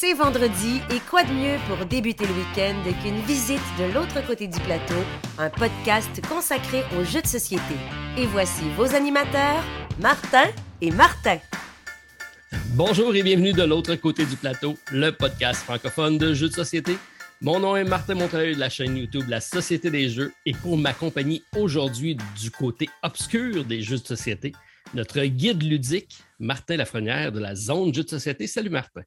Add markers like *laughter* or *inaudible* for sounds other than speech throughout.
C'est vendredi et quoi de mieux pour débuter le week-end qu'une visite de l'autre côté du plateau, un podcast consacré aux jeux de société. Et voici vos animateurs, Martin et Martin. Bonjour et bienvenue de l'autre côté du plateau, le podcast francophone de jeux de société. Mon nom est Martin Montreuil de la chaîne YouTube La Société des Jeux et pour m'accompagner aujourd'hui du côté obscur des jeux de société, notre guide ludique, Martin Lafrenière de la zone jeux de société. Salut Martin.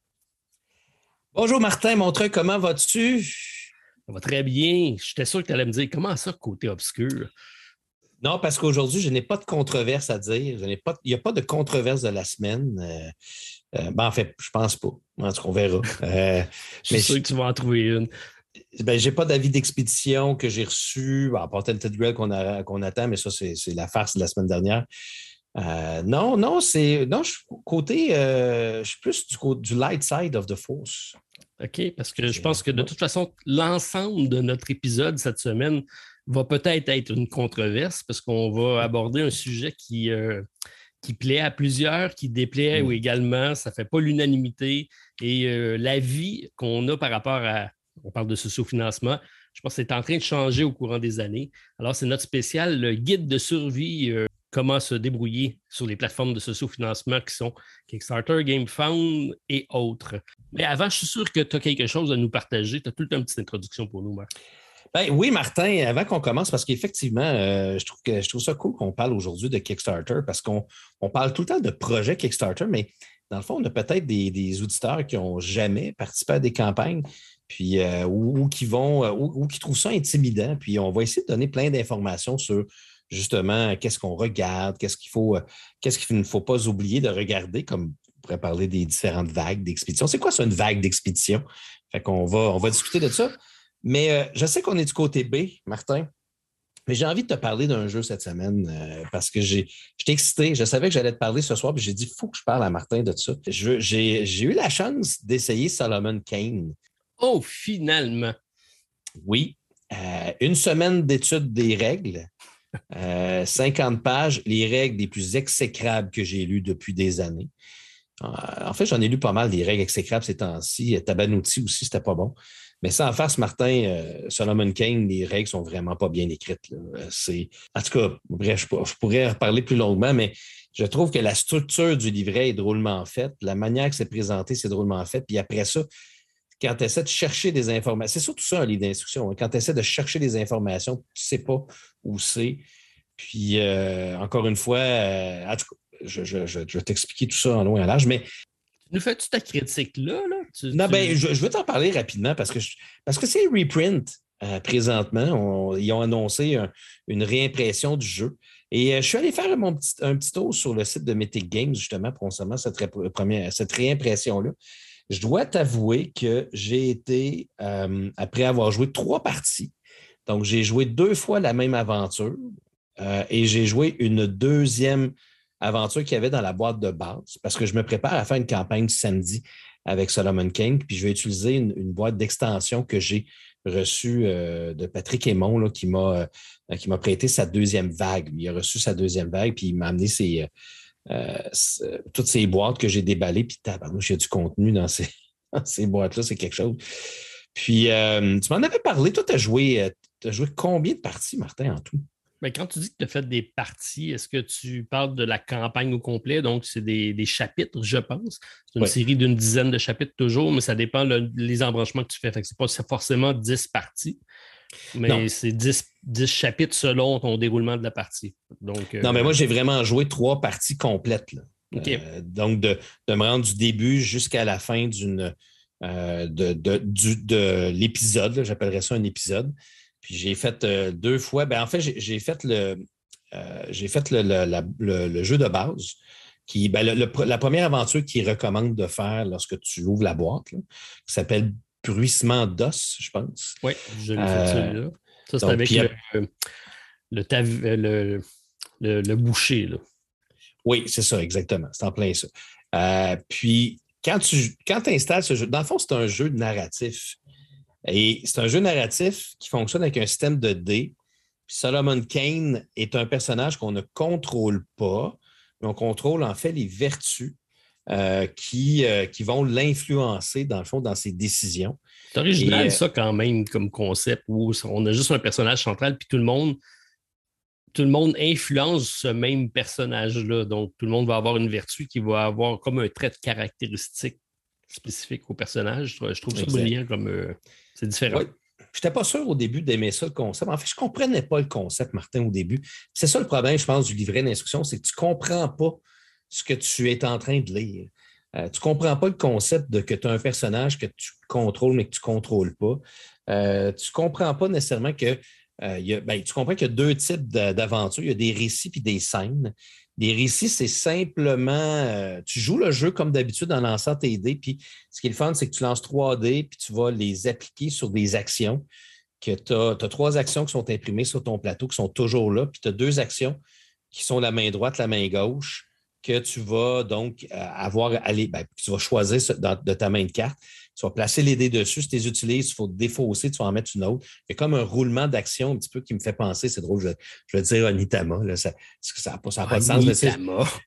Bonjour Martin Montreuil, comment vas-tu? Ça va très bien. J'étais sûr que tu allais me dire comment ça, côté obscur? Non, parce qu'aujourd'hui, je n'ai pas de controverse à dire. Je n'ai pas, il n'y a pas de controverse de la semaine. Euh, euh, ben, en fait, je pense pas. En tout cas, on verra. *laughs* Euh, je suis sûr que tu vas en trouver une. Ben, j'ai pas d'avis d'expédition que j'ai reçu, à part Ted qu'on qu'on attend, mais ça, c'est la farce de la semaine dernière. Euh, non, non, c'est. Non, je côté. Euh, je suis plus du, du light side of the force. OK, parce que je pense que de toute façon, l'ensemble de notre épisode cette semaine va peut-être être une controverse parce qu'on va aborder un sujet qui, euh, qui plaît à plusieurs, qui déplaît mm. ou également, ça ne fait pas l'unanimité. Et l'avis qu'on a par rapport à, on parle de socio-financement, je pense que c'est en train de changer au courant des années. Alors, c'est notre spécial, le guide de survie comment se débrouiller sur les plateformes de socio-financement qui sont Kickstarter, GameFound et autres. Mais avant, je suis sûr que tu as quelque chose à nous partager. Tu as tout le temps une petite introduction pour nous, Marc. Ben, oui, Martin, avant qu'on commence, parce qu'effectivement, euh, je, trouve ça cool qu'on parle aujourd'hui de Kickstarter parce qu'on on parle tout le temps de projets Kickstarter, mais dans le fond, on a peut-être des, auditeurs qui n'ont jamais participé à des campagnes puis, euh, ou, qui vont, euh, ou, qui trouvent ça intimidant. Puis on va essayer de donner plein d'informations sur justement qu'est-ce qu'on regarde, qu'est-ce qu'il faut, euh, qu'est-ce qu'il ne faut pas oublier de regarder, comme on pourrait parler des différentes vagues d'expédition. C'est quoi ça, une vague d'expédition? Fait qu'on va, on va discuter de ça. Mais euh, je sais qu'on est du côté B, Martin. Mais j'ai envie de te parler d'un jeu cette semaine euh, parce que j'ai, j'étais excité. Je savais que j'allais te parler ce soir, puis j'ai dit, il faut que je parle à Martin de ça. j'ai, j'ai eu la chance d'essayer Solomon Kane. Oh, finalement. Oui. une semaine d'étude des règles. 50 euh, pages, les règles les plus exécrables que j'ai lues depuis des années. Euh, en fait, j'en ai lu pas mal des règles exécrables ces temps-ci. Tabanouti aussi, c'était pas bon. Mais ça, en face, Martin, euh, Solomon Kane, les règles sont vraiment pas bien écrites. C'est... En tout cas, bref, je, pourrais en parler plus longuement, mais je trouve que la structure du livret est drôlement faite. La manière que c'est présenté, c'est drôlement fait. Puis après ça, quand tu essaies de chercher des informations, c'est surtout ça un livre d'instruction. Hein. quand tu essaies de chercher des informations, tu ne sais pas où c'est. Puis, euh, encore une fois, euh, je, vais t'expliquer tout ça en long et en large, mais. Nous fais-tu ta critique là? non, ben, je, vais t'en parler rapidement parce que, parce que c'est reprint euh, présentement. ils ont annoncé une réimpression du jeu. Et je suis allé faire mon petit, un petit tour sur le site de Mythic Games, justement, concernant cette, cette réimpression-là. Je dois t'avouer que j'ai été, euh, après avoir joué trois parties, donc j'ai joué deux fois la même aventure euh, et j'ai joué une deuxième aventure qu'il y avait dans la boîte de base parce que je me prépare à faire une campagne samedi avec Solomon King, puis je vais utiliser une, boîte d'extension que j'ai reçue euh, de Patrick Aymon qui m'a prêté sa deuxième vague. Il a reçu sa deuxième vague, puis il m'a amené ses, toutes ces boîtes que j'ai déballées, puis il y a du contenu dans ces, *laughs* ces boîtes-là, c'est quelque chose. Puis, euh, tu m'en avais parlé, toi, tu as joué, euh, as joué combien de parties, Martin, en tout? mais ben, quand tu dis que tu as fait des parties, est-ce que tu parles de la campagne au complet? Donc, c'est des, chapitres, je pense. C'est une série d'une dizaine de chapitres toujours, mais ça dépend des embranchements que tu fais. Ce n'est pas forcément 10 parties. Mais c'est 10, chapitres selon ton déroulement de la partie. Donc, non, mais moi, j'ai vraiment joué trois parties complètes. Euh, donc, de, me rendre du début jusqu'à la fin d'une, euh, de, l'épisode, j'appellerais ça un épisode. Puis j'ai fait euh, deux fois. Ben, en fait, j'ai, fait le. j'ai fait le, jeu de base, qui, ben, la première aventure qu'il recommande de faire lorsque tu ouvres la boîte, qui s'appelle bruissement d'os, je pense. Oui, je l'ai fait celui-là. Ça, c'est avec le, le, boucher. Là. Oui, c'est ça, exactement. C'est en plein ça. Euh, puis, quand tu quand installes ce jeu, dans le fond, c'est un jeu narratif. Et c'est un jeu narratif qui fonctionne avec un système de dés. Solomon Kane est un personnage qu'on ne contrôle pas, mais on contrôle en fait les vertus qui, qui vont l'influencer, dans le fond, dans ses décisions. C'est original, ça, quand même, comme concept, où on a juste un personnage central, puis tout le monde tout le monde influence ce même personnage-là. Donc, tout le monde va avoir une vertu qui va avoir comme un trait de caractéristique spécifique au personnage. Je trouve ça brillant comme euh, c'est différent. Je n'étais pas sûr au début d'aimer ça, le concept. En fait, je ne comprenais pas le concept, Martin, au début. C'est ça le problème, je pense, du livret d'instruction, c'est que tu ne comprends pas ce que tu es en train de lire. Euh, tu ne comprends pas le concept de que tu as un personnage que tu contrôles, mais que tu ne contrôles pas. Euh, tu ne comprends pas nécessairement que euh, ben, tu comprends qu'il y a deux types d'aventures. Il y a des récits et des scènes. Des récits, c'est simplement, tu joues le jeu comme d'habitude en lançant tes dés. Puis ce qui est le fun, c'est que tu lances trois dés, puis tu vas les appliquer sur des actions. Que tu as, trois actions qui sont imprimées sur ton plateau, qui sont toujours là, puis tu as deux actions qui sont la main droite, la main gauche, que tu vas donc euh, avoir, aller, ben, tu vas choisir de ta main de carte. Tu vas placer les dés dessus. Si tu les utilises, il faut défausser, tu vas en mettre une autre. Il y a comme un roulement d'action un petit peu qui me fait penser, c'est drôle, je, je vais dire Onitama. Là, ça n'a pas, pas de sens.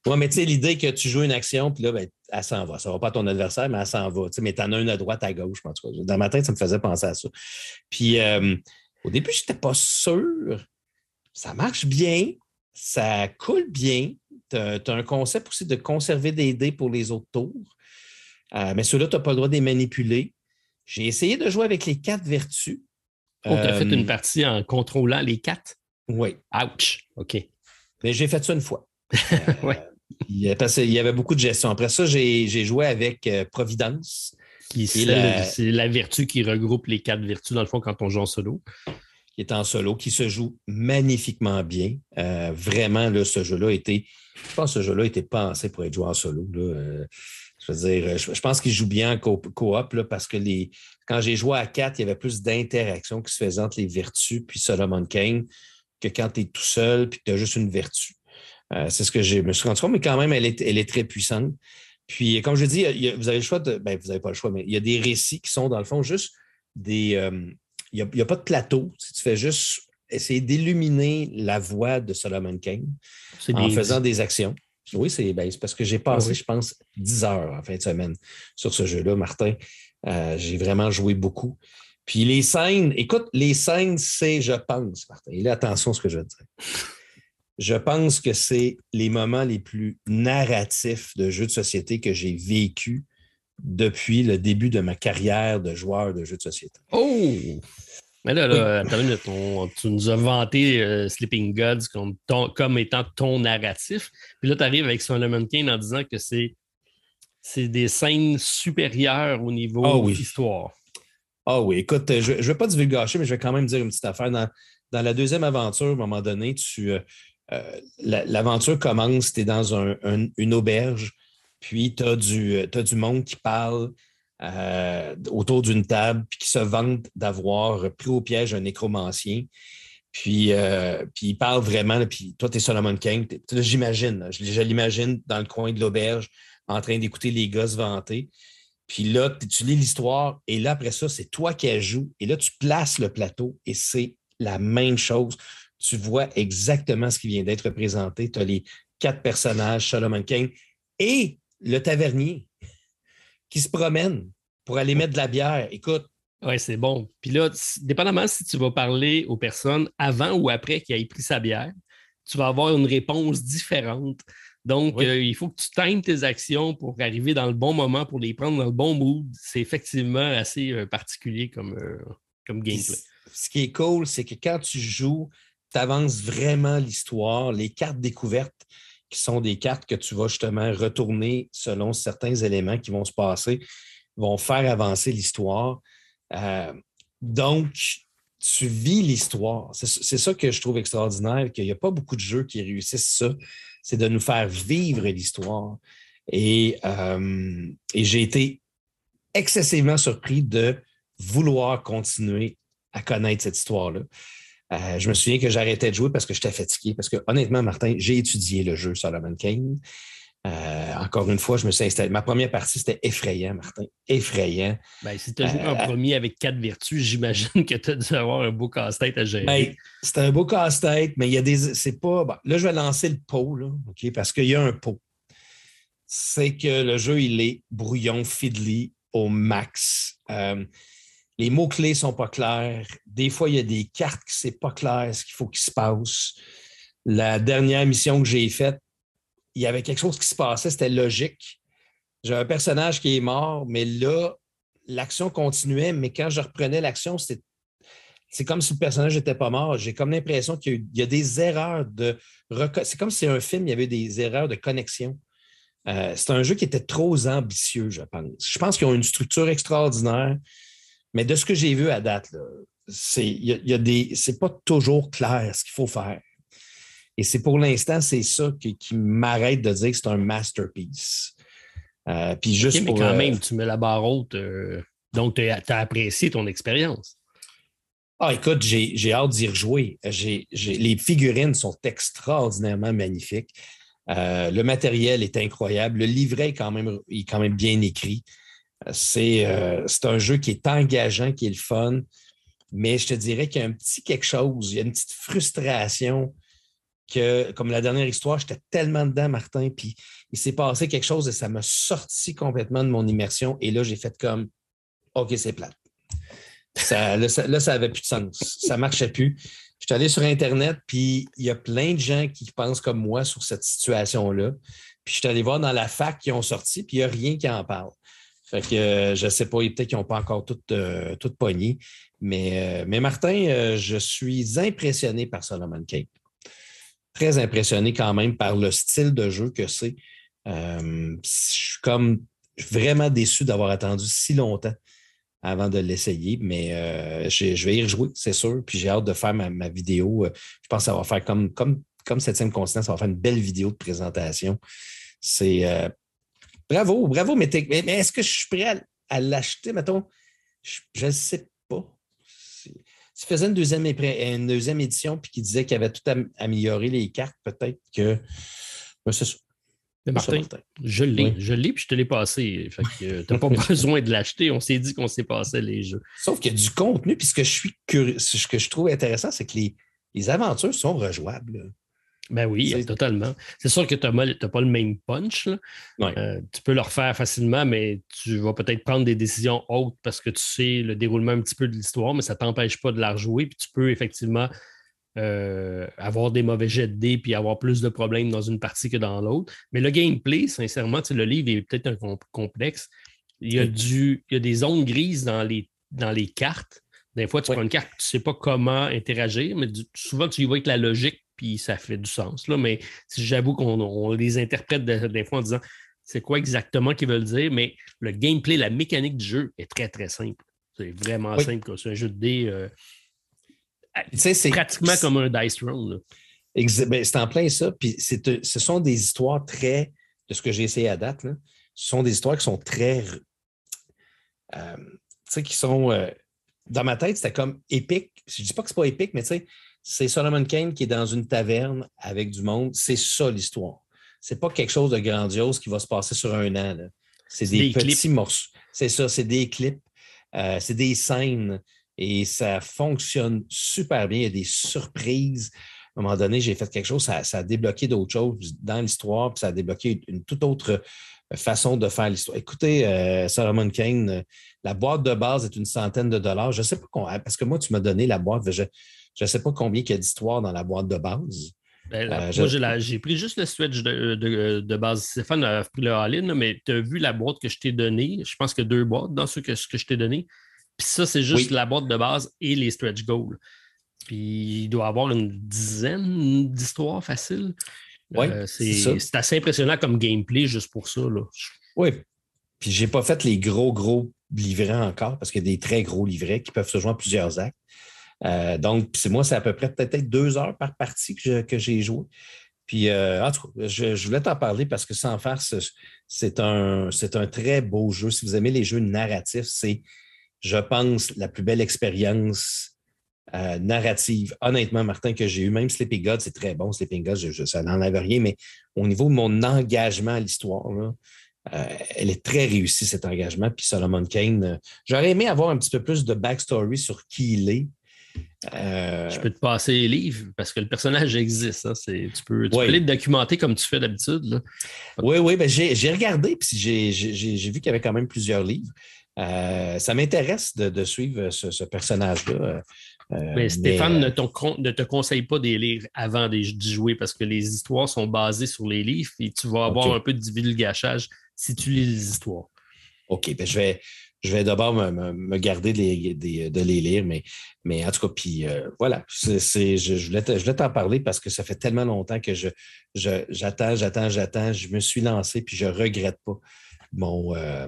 Oui, mais tu sais, l'idée que tu joues une action, puis là, ben, elle s'en va. Ça ne va pas à ton adversaire, mais elle s'en va. mais tu en as une à droite, à gauche, en tout cas. Dans ma tête, ça me faisait penser à ça. Puis euh, au début, je n'étais pas sûr. Ça marche bien, ça coule bien. Tu as, un concept aussi de conserver des dés pour les autres tours. Euh, mais ceux-là, tu n'as pas le droit de les manipuler. J'ai essayé de jouer avec les quatre vertus. Oh, tu as fait une euh, partie en contrôlant les quatre? Oui. Ouch! OK. Mais j'ai fait ça une fois. oui. *laughs* Euh, parce qu'il y avait beaucoup de gestion. Après ça, j'ai joué avec Providence. C'est la... vertu qui regroupe les quatre vertus, dans le fond, quand on joue en solo. Qui est en solo, qui se joue magnifiquement bien. vraiment, là, ce jeu-là été. Je pense que ce jeu-là été pensé pour être joué en solo. Là. Je veux dire, je, pense qu'il joue bien en coop, parce que les, quand j'ai joué à quatre, il y avait plus d'interaction qui se faisait entre les vertus puis Solomon Kane que quand tu es tout seul puis que tu as juste une vertu. Euh, c'est ce que je me suis rendu compte, mais quand même, elle est, elle est très puissante. Puis, comme je dis, vous avez le choix de. Ben, vous n'avez pas le choix, mais il y a des récits qui sont, dans le fond, juste des. Euh, il n'y a, pas de plateau. Si tu fais juste essayer d'illuminer la voix de Solomon Kane en faisant des actions. Oui, ben, c'est parce que j'ai passé, je pense, 10 heures en fin de semaine sur ce jeu-là, Martin. Euh, j'ai vraiment joué beaucoup. Puis les scènes, écoute, les scènes, c'est, je pense, Martin, et là, attention à ce que je veux dire. Je pense que c'est les moments les plus narratifs de jeux de société que j'ai vécu depuis le début de ma carrière de joueur de jeux de société. Oh! Mais là, là tu nous as vanté euh, Sleeping Gods comme, étant ton narratif. Puis là, tu arrives avec Solomon Kane en disant que c'est, c'est des scènes supérieures au niveau ah de l'histoire. Ah oui, écoute, je ne vais pas divulgacher, mais je vais quand même dire une petite affaire. Dans, la deuxième aventure, à un moment donné, tu, euh, euh, l'aventure commence, tu es dans une auberge, puis tu as, du monde qui parle euh, autour d'une table, puis qui se vantent d'avoir pris au piège un nécromancien. Puis, euh, puis il parle vraiment, puis toi, tu es Solomon King. J'imagine, je, l'imagine dans le coin de l'auberge, en train d'écouter les gosses vanter. Puis là, tu lis l'histoire, et là, après ça, c'est toi qui joues. Et là, tu places le plateau, et c'est la même chose. Tu vois exactement ce qui vient d'être présenté. Tu as les quatre personnages, Solomon King et le tavernier qui se promènent pour aller mettre de la bière. Écoute. Oui, c'est bon. Puis là, dépendamment si tu vas parler aux personnes avant ou après qu'il ait pris sa bière, tu vas avoir une réponse différente. Donc, euh, il faut que tu times tes actions pour arriver dans le bon moment, pour les prendre dans le bon mood. C'est effectivement assez euh, particulier comme, euh, comme gameplay. Ce qui est cool, c'est que quand tu joues, tu avances vraiment l'histoire. Les cartes découvertes, qui sont des cartes que tu vas justement retourner selon certains éléments qui vont se passer, vont faire avancer l'histoire. Euh, donc, tu vis l'histoire. C'est ça que je trouve extraordinaire, qu'il n'y a pas beaucoup de jeux qui réussissent ça, c'est de nous faire vivre l'histoire. Et, euh, et j'ai été excessivement surpris de vouloir continuer à connaître cette histoire-là. Euh, je me souviens que j'arrêtais de jouer parce que j'étais fatigué. Parce que honnêtement, Martin, j'ai étudié le jeu Solomon Kane. Euh, encore une fois, je me suis installé. Ma première partie, c'était effrayant, Martin. Effrayant. Ben, si tu as joué en euh, premier avec quatre vertus, j'imagine que tu as dû avoir un beau casse-tête à gérer. Ben, c'était un beau casse-tête, mais il y a des. C'est pas. là, je vais lancer le pot, là, OK, parce qu'il y a un pot. c'est que le jeu, il est brouillon, fiddly au max. Euh, les mots-clés ne sont pas clairs. Des fois, il y a des cartes qui c'est pas clair ce qu'il faut qu'il se passe. La dernière mission que j'ai faite, il y avait quelque chose qui se passait, c'était logique. J'ai un personnage qui est mort, mais là, l'action continuait, mais quand je reprenais l'action, c'est comme si le personnage n'était pas mort. J'ai comme l'impression qu'il y, a des erreurs de. C'est comme si un film, il y avait des erreurs de connexion. Euh, c'est un jeu qui était trop ambitieux, je pense. Je pense qu'ils ont une structure extraordinaire, mais de ce que j'ai vu à date, c'est y c'est pas toujours clair ce qu'il faut faire. Et c'est pour l'instant, c'est ça qui, m'arrête de dire que c'est un masterpiece. Euh, puis juste mais quand euh, même, tu mets la barre haute, donc tu as, apprécié ton expérience. Ah, écoute, j'ai hâte d'y rejouer. les figurines sont extraordinairement magnifiques. Euh, le matériel est incroyable. Le livret est quand même, est quand même bien écrit. Euh, c'est un jeu qui est engageant, qui est le fun, mais je te dirais qu'il y a un petit quelque chose, il y a une petite frustration que, comme la dernière histoire, j'étais tellement dedans, Martin, puis il s'est passé quelque chose et ça m'a sorti complètement de mon immersion. Et là, j'ai fait comme OK, c'est plate. Ça, *laughs* là, ça, n'avait plus de sens. Ça ne marchait plus. Je suis allé sur Internet, puis il y a plein de gens qui pensent comme moi sur cette situation-là. Puis je suis allé voir dans la fac qui ont sorti, puis il n'y a rien qui en parle. Fait que euh, je ne sais pas, peut-être qu'ils n'ont pas encore tout, euh, pogné. Mais, euh, mais Martin, je suis impressionné par Solomon Cape. Très impressionné quand même par le style de jeu que c'est. je suis comme vraiment déçu d'avoir attendu si longtemps avant de l'essayer, mais euh, je vais y rejouer, c'est sûr. Puis j'ai hâte de faire ma, vidéo. Je pense que ça va faire comme, comme, comme Septième continent, ça va faire une belle vidéo de présentation. C'est euh, bravo, bravo, mais, mais, est-ce que je suis prêt à, l'acheter, mettons? Je ne sais pas. Si faisait une deuxième, une deuxième édition puis qu'il disait qu'il avait tout amélioré les cartes, peut-être que. c'est ça. Martin, je l'ai, je l'ai, puis je te l'ai passé. tu n'as pas *laughs* besoin de l'acheter. On s'est dit qu'on s'est passé les jeux. Sauf qu'il y a du contenu, puis ce que je suis curieux, ce que je trouve intéressant, c'est que les, aventures sont rejouables. Ben oui, totalement. C'est sûr que tu n'as pas le même punch. Euh, tu peux le refaire facilement, mais tu vas peut-être prendre des décisions hautes parce que tu sais le déroulement un petit peu de l'histoire, mais ça ne t'empêche pas de la rejouer. Puis tu peux effectivement euh, avoir des mauvais jets de dés puis avoir plus de problèmes dans une partie que dans l'autre. Mais le gameplay, sincèrement, le livre est peut-être un complexe. Il y, a du, il y a des zones grises dans les, dans les cartes. Des fois, tu prends une carte, tu ne sais pas comment interagir, mais souvent, tu y vois avec la logique, puis ça fait du sens. Là. Mais j'avoue qu'on les interprète des fois en disant c'est quoi exactement qu'ils veulent dire, mais le gameplay, la mécanique du jeu est très, très simple. C'est vraiment simple. C'est un jeu de dés. Euh, c'est pratiquement comme un dice roll. Ben, c'est en plein ça. Puis ce sont des histoires très, de ce que j'ai essayé à date, ce sont des histoires qui sont très. Euh, tu sais, qui sont. Euh, dans ma tête, c'était comme épique. Je ne dis pas que ce n'est pas épique, mais tu sais, c'est Solomon Kane qui est dans une taverne avec du monde. C'est ça l'histoire. C'est pas quelque chose de grandiose qui va se passer sur un an. C'est des, petits morceaux. C'est ça, c'est des clips. Euh, c'est des scènes et ça fonctionne super bien. Il y a des surprises. À un moment donné, j'ai fait quelque chose, ça, a débloqué d'autres choses dans l'histoire, puis ça a débloqué une toute autre façon de faire l'histoire. Écoutez, euh, Solomon Kane, la boîte de base est une centaine de dollars. Je ne sais pas combien, parce que moi, tu m'as donné la boîte, je ne sais pas combien il y a d'histoire dans la boîte de base. Ben, euh, moi, j'ai pris juste le switch de, base. Stéphane a pris le all mais tu as vu la boîte que je t'ai donnée? Je pense qu'il y a deux boîtes dans ce que, que je t'ai donné. Puis ça, c'est juste la boîte de base et les stretch goals. Puis il doit avoir une dizaine d'histoires faciles. Oui, euh, c'est assez impressionnant comme gameplay juste pour ça. Là. Oui. Puis j'ai pas fait les gros, gros livrets encore parce qu'il y a des très gros livrets qui peuvent se jouer en plusieurs actes. Euh, donc, c'est moi, c'est à peu près peut-être deux heures par partie que, j'ai joué. Puis, euh, en tout cas, je, voulais t'en parler parce que sans faire, c'est un, un très beau jeu. Si vous aimez les jeux narratifs, c'est je pense, la plus belle expérience euh, narrative, honnêtement, Martin, que j'ai eu. Même Sleeping God, c'est très bon. Sleeping God, ça n'enlève rien, mais au niveau de mon engagement à l'histoire, elle est très réussie, cet engagement. Puis Solomon Kane, j'aurais aimé avoir un petit peu plus de backstory sur qui il est. Euh, je peux te passer les livres parce que le personnage existe. Hein, tu peux, tu le documenter comme tu fais d'habitude. Oui, oui, ben j'ai regardé puis j'ai vu qu'il y avait quand même plusieurs livres. Euh, ça m'intéresse de, suivre ce, personnage-là. Euh, mais Stéphane ne, ne, te conseille pas des lire avant d'y jouer parce que les histoires sont basées sur les livres et tu vas avoir un peu de divulgachage si tu lis les histoires. OK, ben je vais, je vais d'abord me, garder de les, lire, mais, mais en tout cas, puis euh, voilà, je, voulais t'en parler parce que ça fait tellement longtemps que je, j'attends, j'attends, j'attends, je me suis lancé, puis je ne regrette pas mon, euh,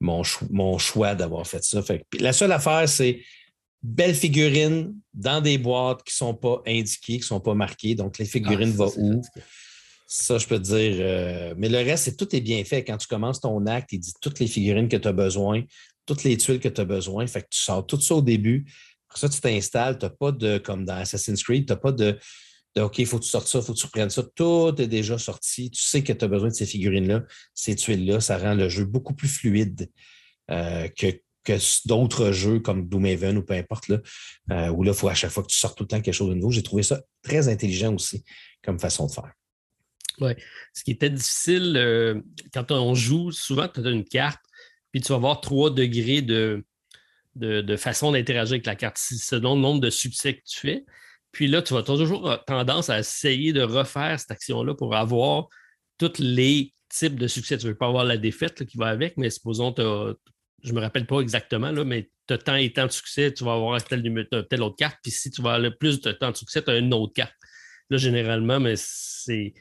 mon, mon, choix d'avoir fait ça. la seule affaire, c'est belles figurines dans des boîtes qui ne sont pas indiquées, qui ne sont pas marquées. Donc, les figurines ah, vont où? Ça, je peux te dire. Euh, mais le reste, c'est tout est bien fait. Quand tu commences ton acte, il dit toutes les figurines que tu as besoin, toutes les tuiles que tu as besoin. Fait que tu sors tout ça au début. Après ça, tu t'installes. Tu n'as pas de, comme dans Assassin's Creed, tu n'as pas de, OK, il faut que tu sortes ça, il faut que tu reprennes ça. Tout est déjà sorti. Tu sais que tu as besoin de ces figurines-là, ces tuiles-là. Ça rend le jeu beaucoup plus fluide euh, que, d'autres jeux comme Doomhaven ou peu importe, là, euh, où là, il faut à chaque fois que tu sors tout le temps quelque chose de nouveau. J'ai trouvé ça très intelligent aussi comme façon de faire. Oui. Ce qui était difficile euh, quand on joue, souvent, tu as une carte, puis tu vas avoir trois degrés de, de, façon d'interagir avec la carte selon le nombre de succès que tu fais. Puis là, tu vas toujours tendance à essayer de refaire cette action-là pour avoir tous les types de succès. Tu ne veux pas avoir la défaite qui va avec, mais supposons, je ne me rappelle pas exactement, là, mais tu as tant et tant de succès, tu vas avoir telle, telle autre carte. Puis si tu vas avoir plus de temps de succès, tu as une autre carte. Là, généralement, mais c'est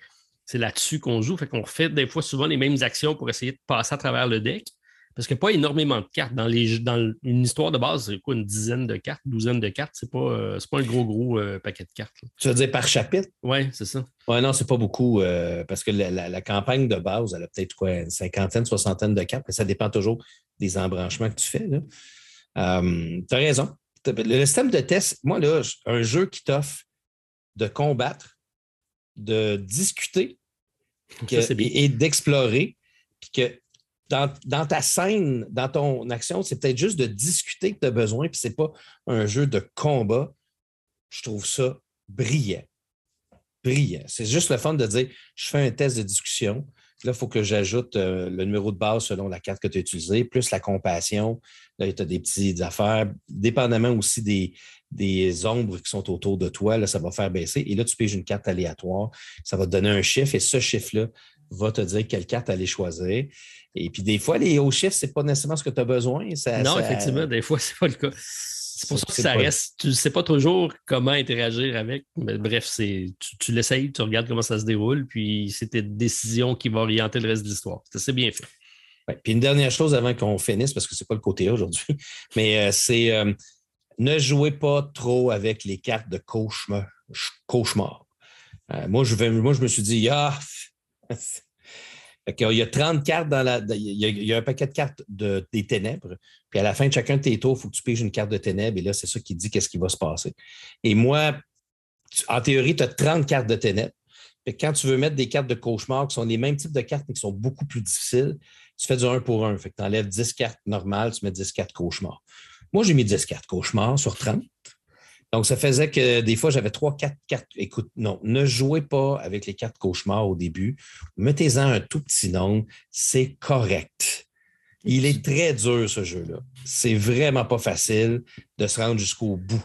c'est là-dessus qu'on joue. Fait qu'on fait des fois souvent les mêmes actions pour essayer de passer à travers le deck. Parce qu'il n'y a pas énormément de cartes. Dans, les, dans une histoire de base, c'est quoi, une dizaine de cartes, une douzaine de cartes? C'est pas, euh, pas un gros, gros euh, paquet de cartes. Tu veux dire par chapitre? Oui, c'est ça. Oui, non, c'est pas beaucoup. Euh, parce que la, campagne de base, elle a peut-être quoi, une cinquantaine, soixantaine de cartes, mais ça dépend toujours des embranchements que tu fais. tu as raison. Le système de test, moi, là, un jeu qui t'offre de combattre, de discuter et, d'explorer. Puis que dans, ta scène, dans ton action, c'est peut-être juste de discuter que tu as besoin, puis ce n'est pas un jeu de combat. Je trouve ça brillant. Brillant. C'est juste le fun de dire je fais un test de discussion. Là, il faut que j'ajoute euh, le numéro de base selon la carte que tu as utilisée, plus la compassion. Là, tu as des petites affaires, dépendamment aussi des, des ombres qui sont autour de toi, là, ça va faire baisser. Et là, tu piges une carte aléatoire. Ça va te donner un chiffre et ce chiffre-là va te dire quelle carte aller choisir. Et puis, des fois, les hauts chiffres, ce n'est pas nécessairement ce que tu as besoin. non, effectivement, des fois, *laughs* ce n'est pas le cas. C'est pour ça que ça reste. Tu ne sais pas toujours comment interagir avec. Mais bref, tu, tu l'essayes, tu regardes comment ça se déroule, puis c'est tes décisions qui vont orienter le reste de l'histoire. C'est bien fait. Puis une dernière chose avant qu'on finisse, parce que ce n'est pas le côté aujourd'hui, *laughs* mais euh, c'est euh, ne jouez pas trop avec les cartes de cauchemar. Euh, moi, je me suis dit, ah, *laughs* il y a 30 cartes dans la. Il y a, un paquet de cartes de, des ténèbres. Puis à la fin de chacun de tes tours, il faut que tu piges une carte de ténèbres. Et là, c'est ça qui dit qu'est-ce qui va se passer. Et moi, en théorie, tu as 30 cartes de ténèbres. Puis quand tu veux mettre des cartes de cauchemar qui sont les mêmes types de cartes, mais qui sont beaucoup plus difficiles, tu fais du 1 pour 1. Fait que tu enlèves 10 cartes normales, tu mets 10 cartes cauchemar. Moi, j'ai mis 10 cartes cauchemar sur 30. Donc, ça faisait que des fois, j'avais 3, 4 cartes. Écoute, non, ne jouez pas avec les cartes cauchemar au début. Mettez-en un tout petit nombre. C'est correct. Il est très dur, ce jeu-là. C'est vraiment pas facile de se rendre jusqu'au bout.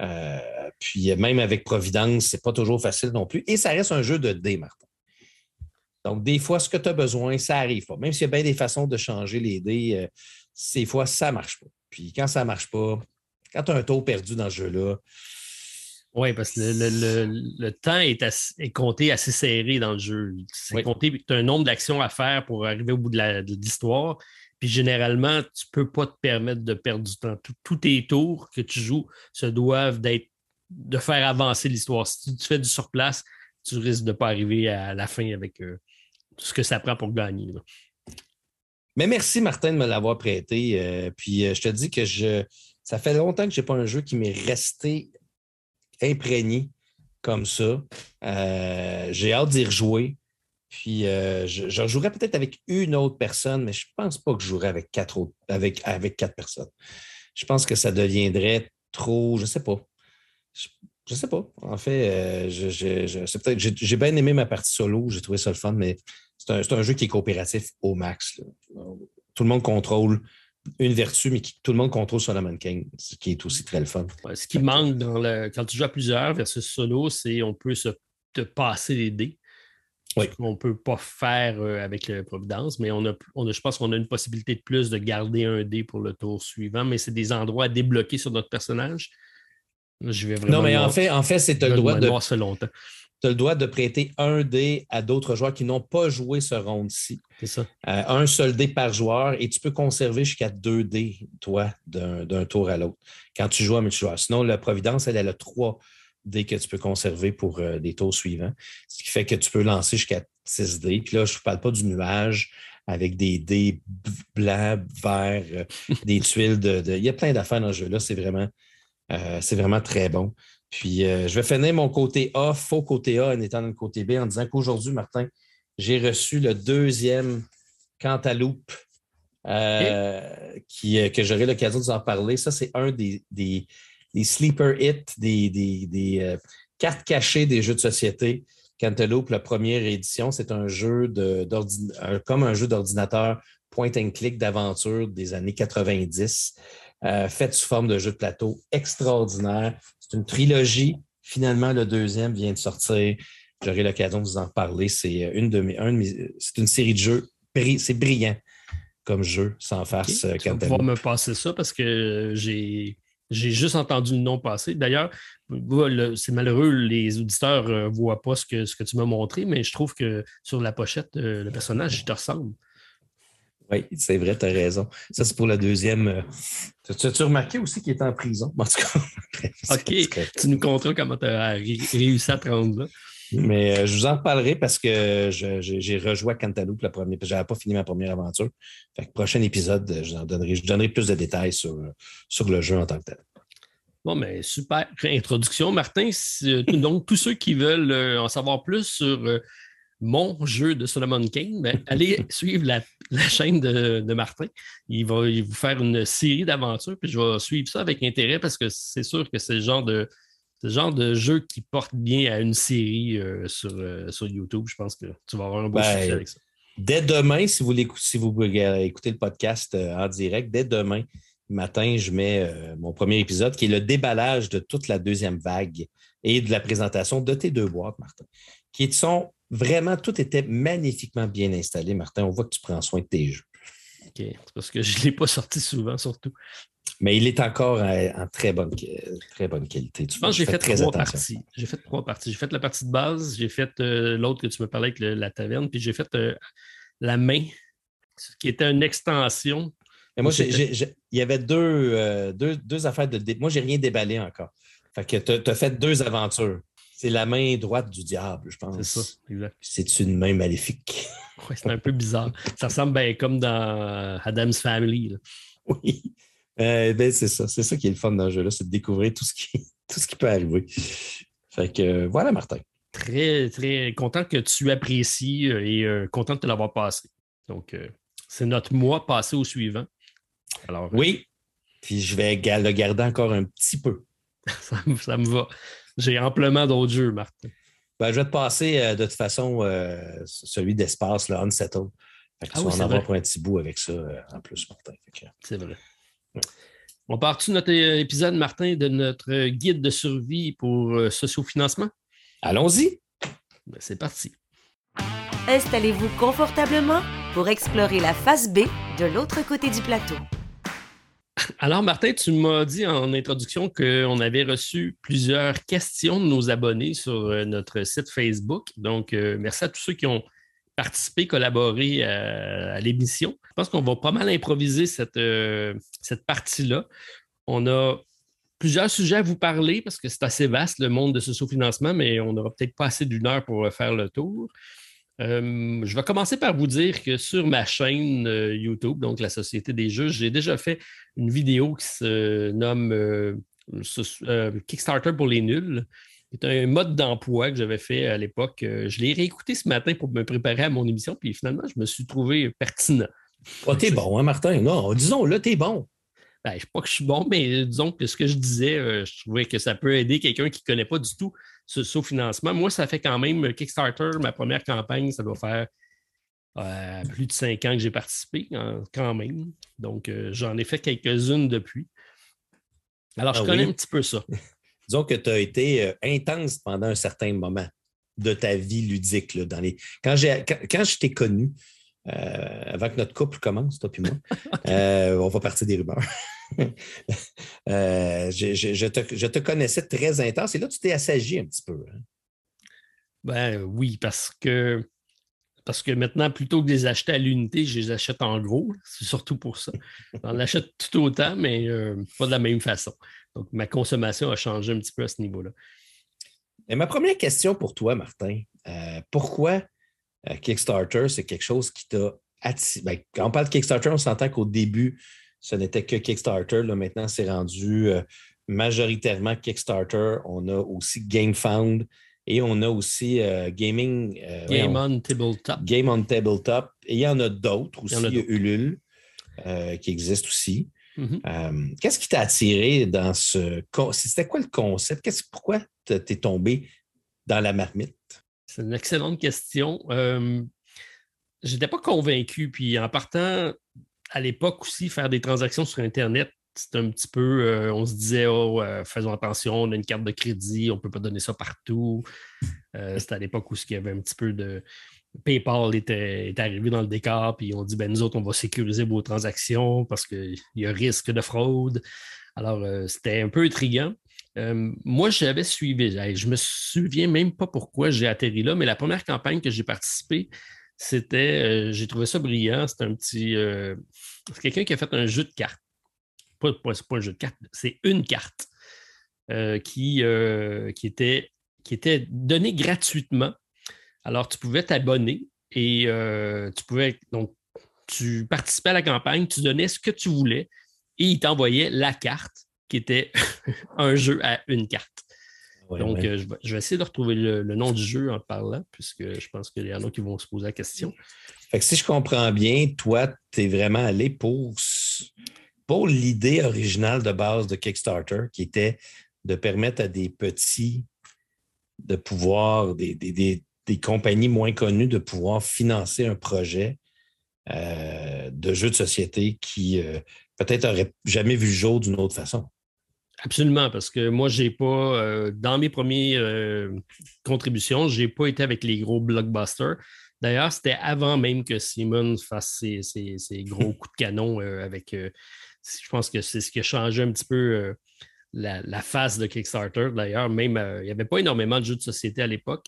Euh, puis même avec Providence, c'est pas toujours facile non plus. Et ça reste un jeu de dés, Martin. Donc, des fois, ce que tu as besoin, ça n'arrive pas. Même s'il y a bien des façons de changer les dés, euh, ces fois, ça marche pas. Puis quand ça ne marche pas, quand tu as un taux perdu dans ce jeu-là. Oui, parce que le, temps est, compté assez serré dans le jeu. C'est compté, tu as un nombre d'actions à faire pour arriver au bout de l'histoire. Puis généralement, tu ne peux pas te permettre de perdre du temps. Tous tes tours que tu joues se doivent d'être de faire avancer l'histoire. Si tu fais du surplace, tu risques de ne pas arriver à la fin avec euh, tout ce que ça prend pour gagner. Mais merci, Martin, de me l'avoir prêté. Euh, puis euh, je te dis que je, ça fait longtemps que je n'ai pas un jeu qui m'est resté imprégné comme ça. Euh, j'ai hâte d'y rejouer. Puis je, je peut-être avec une autre personne, mais je ne pense pas que je jouerai avec quatre, avec, avec quatre personnes. Je pense que ça deviendrait trop, je sais pas. Je, sais pas. En fait, peut-être, j'ai bien aimé ma partie solo, j'ai trouvé ça le fun, mais c'est un, jeu qui est coopératif au max. Tout le monde contrôle une vertu, mais tout le monde contrôle Solomon King, ce qui est aussi très le fun. ce qui manque dans le, quand tu joues à plusieurs versus solo, c'est on peut se te passer les dés. Oui. On ne peut pas faire euh, avec le Providence, mais on a, on je pense qu'on a une possibilité de plus de garder un dé pour le tour suivant, mais c'est des endroits à débloquer sur notre personnage. Je vais non, mais en fait, en fait c'est le droit de. longtemps tu as le droit de prêter un dé à d'autres joueurs qui n'ont pas joué ce round-ci. C'est ça. Euh, un seul dé par joueur et tu peux conserver jusqu'à deux dés, toi, d'un tour à l'autre, quand tu joues à multijoueur. Sinon, la Providence, elle, elle a trois dés que tu peux conserver pour euh, des tours suivants. Ce qui fait que tu peux lancer jusqu'à six dés. Puis là, je ne parle pas du nuage avec des dés blancs, verts, euh, des *laughs* tuiles de, Il y a plein d'affaires dans ce jeu-là. C'est vraiment, c'est vraiment très bon. Puis, euh, je vais finir mon côté A, faux côté A, en étant dans le côté B, en disant qu'aujourd'hui, Martin, j'ai reçu le deuxième Cantaloupe euh, qui, euh, que j'aurai l'occasion de vous en parler. Ça, c'est un des, des, sleeper hits, des, des cartes cachées des jeux de société. Cantaloupe, la première édition, c'est un jeu de, comme un jeu d'ordinateur point and click d'aventure des années 90, fait sous forme de jeu de plateau extraordinaire. C'est une trilogie. Finalement, le deuxième vient de sortir. J'aurai l'occasion de vous en parler. C'est euh, une de mes, c'est une série de jeux. C'est brillant comme jeu, sans farce. Okay. Tu vas me passer ça parce que j'ai j'ai juste entendu le nom passer. D'ailleurs, c'est malheureux, les auditeurs ne euh, voient pas ce que, ce que tu m'as montré, mais je trouve que sur la pochette, euh, le personnage, il te ressemble. Oui, c'est vrai, tu as raison. Ça, c'est pour la deuxième. Euh, tu as-tu remarqué aussi qu'il était en prison? En tout cas, *laughs* OK. Tu nous conteras comment tu as réussi à te rendre là. Mais euh, je vous en reparlerai parce que j'ai rejoint Cantaloupe la première. Je n'avais pas fini ma première aventure. Fait que prochain épisode, je, donnerai, je donnerai plus de détails sur, sur le jeu en tant que tel. Bon, mais super introduction, Martin. Donc, tous ceux qui veulent euh, en savoir plus sur mon jeu de Solomon King, ben, allez *laughs* suivre la, chaîne de, Martin. Il va, vous faire une série d'aventures, puis je vais suivre ça avec intérêt parce que c'est sûr que c'est le genre de, genre de jeu qui porte bien à une série euh, sur, euh, sur YouTube. Je pense que tu vas avoir un beau ben, succès avec ça. Dès demain, si vous, si vous écoutez le podcast euh, en direct, dès demain matin, je mets mon premier épisode qui est le déballage de toute la deuxième vague et de la présentation de tes deux boîtes, Martin, qui sont Vraiment, tout était magnifiquement bien installé, Martin. On voit que tu prends soin de tes jeux. OK. C'est parce que je ne l'ai pas sorti souvent, surtout. Mais il est encore en, très, bonne, très bonne qualité. je pense que j'ai fait, trois parties. J'ai fait trois parties. J'ai fait la partie de base, j'ai fait euh, l'autre que tu me parlais avec la taverne, puis j'ai fait euh, la main, qui était une extension. moi, il y avait euh, deux, deux, affaires de. Moi, je n'ai rien déballé encore. Fait que tu as fait deux aventures. C'est la main droite du diable, je pense. C'est ça, exact. C'est une main maléfique. *laughs* Oui, c'est un peu bizarre. Ça ressemble bien comme dans Adam's Family. Oui. Euh, ben, c'est ça. C'est ça qui est le fun dans le jeu-là, c'est de découvrir tout ce, qui, *laughs* tout ce qui peut arriver. Fait que euh, voilà, Martin. Très, très content que tu apprécies euh, et content de te l'avoir passé. Donc, c'est notre mois passé au suivant. Alors, oui. Puis je vais le garder encore un petit peu. *laughs* ça me va. J'ai amplement d'autres jeux, Martin. Ben, je vais te passer euh, de toute façon euh, celui d'espace, le Unsettled. Fait que ah tu vas en avoir pour un petit bout avec ça euh, en plus, Martin. C'est vrai. On part-tu notre épisode, Martin, de notre guide de survie pour sociofinancement? Allons-y. Ben, c'est parti. Installez-vous confortablement pour explorer la face B de l'autre côté du plateau. Alors, Martin, tu m'as dit en introduction qu'on avait reçu plusieurs questions de nos abonnés sur euh, notre site Facebook. Donc, euh, merci à tous ceux qui ont participé, collaboré euh, à, l'émission. Je pense qu'on va pas mal improviser cette, cette partie-là. On a plusieurs sujets à vous parler parce que c'est assez vaste le monde de ce sous-financement, mais on n'aura peut-être pas assez d'une heure pour faire le tour. Euh, je vais commencer par vous dire que sur ma chaîne euh, YouTube, donc la Société des Jeux, j'ai déjà fait une vidéo qui se nomme euh, Kickstarter pour les nuls. C'est un mode d'emploi que j'avais fait à l'époque. je l'ai réécouté ce matin pour me préparer à mon émission, puis finalement, je me suis trouvé pertinent. Oh, t'es bon, hein, Martin? Non, disons-le, t'es bon. ben, je ne sais pas que je suis bon, mais disons que ce que je disais, je trouvais que ça peut aider quelqu'un qui ne connaît pas du tout ce sous-financement. Moi, ça fait quand même Kickstarter, ma première campagne, ça doit faire euh, plus de cinq ans que j'ai participé, quand même. Donc, euh, j'en ai fait quelques-unes depuis. Alors, je ah connais un petit peu ça. *laughs* Disons que tu as été intense pendant un certain moment de ta vie ludique. dans les... quand, quand je t'ai connu, euh, avant que notre couple commence, toi et moi, *laughs* euh, on va partir des rumeurs. *laughs* Euh, je, te, connaissais très intense et là, tu t'es assagi un petit peu. Hein? Ben oui, parce que parce que maintenant, plutôt que de les acheter à l'unité, je les achète en gros. C'est surtout pour ça. On *laughs* achète tout autant, mais pas de la même façon. Donc, ma consommation a changé un petit peu à ce niveau-là. Et ma première question pour toi, Martin, pourquoi Kickstarter, c'est quelque chose qui t'a attiré. Ben, quand on parle de Kickstarter, on s'entend qu'au début, ce n'était que Kickstarter. Là, maintenant, c'est rendu euh, majoritairement Kickstarter. On a aussi GameFound et on a aussi euh, Gaming. Game on Tabletop. Game on Tabletop. Et il y en a d'autres aussi. Il y a, Ulule qui existe aussi. Mm-hmm. Qu'est-ce qui t'a attiré dans ce. C'était quoi le concept? Pourquoi tu es tombé dans la marmite? C'est une excellente question. Euh, je n'étais pas convaincu. Puis en partant, à l'époque aussi, faire des transactions sur Internet, c'était un petit peu, euh, on se disait, oh, euh, faisons attention, on a une carte de crédit, on ne peut pas donner ça partout. c'était à l'époque où il y avait un petit peu de. PayPal était, arrivé dans le décor, puis on dit, ben, nous autres, on va sécuriser vos transactions parce qu'il y a risque de fraude. Alors, c'était un peu intriguant. Euh, moi, j'avais suivi. Je me souviens même pas pourquoi j'ai atterri là, mais la première campagne que j'ai participé, c'était, euh, j'ai trouvé ça brillant. C'est un petit, euh, c'est quelqu'un qui a fait un jeu de cartes. Pas, pas, pas un jeu de cartes, c'est une carte qui, qui, était, qui était donnée gratuitement. Alors, tu pouvais t'abonner et tu pouvais, donc, tu participais à la campagne, tu donnais ce que tu voulais et il t'envoyait la carte qui était *laughs* un jeu à une carte. Donc, euh, je, vais, essayer de retrouver le, nom du jeu en parlant, puisque je pense qu'il y en a qui vont se poser la question. Fait que si je comprends bien, toi, tu es vraiment allé pour, pour l'idée originale de base de Kickstarter, qui était de permettre à des petits de pouvoir, des, des, compagnies moins connues, de pouvoir financer un projet euh, de jeu de société qui euh, peut-être n'aurait jamais vu le jour d'une autre façon. Absolument, parce que moi, j'ai pas, euh, dans mes premières euh, contributions, je n'ai pas été avec les gros blockbusters. D'ailleurs, c'était avant même que Simon fasse ses, gros *laughs* coups de canon euh, avec. je pense que c'est ce qui a changé un petit peu la, face de Kickstarter. D'ailleurs, même, il n'y avait pas énormément de jeux de société à l'époque.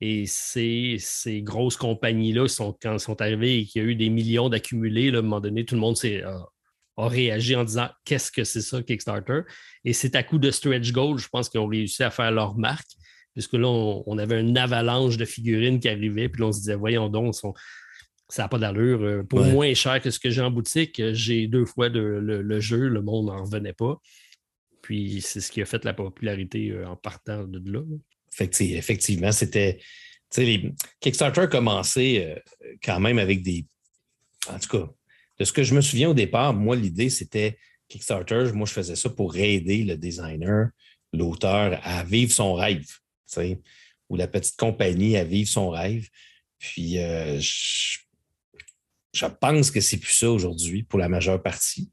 Et ces, ces grosses compagnies-là, quand elles sont arrivées et qu'il y a eu des millions d'accumulés, à un moment donné, tout le monde s'est a réagi en disant qu'est-ce que c'est ça, Kickstarter? Et c'est à coup de stretch goal, je pense qu'ils ont réussi à faire leur marque, puisque là, on, avait une avalanche de figurines qui arrivaient, puis là, on se disait, voyons donc, ça n'a pas d'allure. Euh, pour moins cher que ce que j'ai en boutique, j'ai deux fois le, jeu, le monde n'en revenait pas. Puis c'est ce qui a fait la popularité euh, en partant de là. Effectivement, c'était. Kickstarter a commencé euh, quand même avec des. En tout cas, de ce que je me souviens au départ, moi, l'idée, c'était Kickstarter. Moi, je faisais ça pour aider le designer, l'auteur à vivre son rêve, ou la petite compagnie à vivre son rêve. Puis, euh, je, pense que c'est plus ça aujourd'hui pour la majeure partie.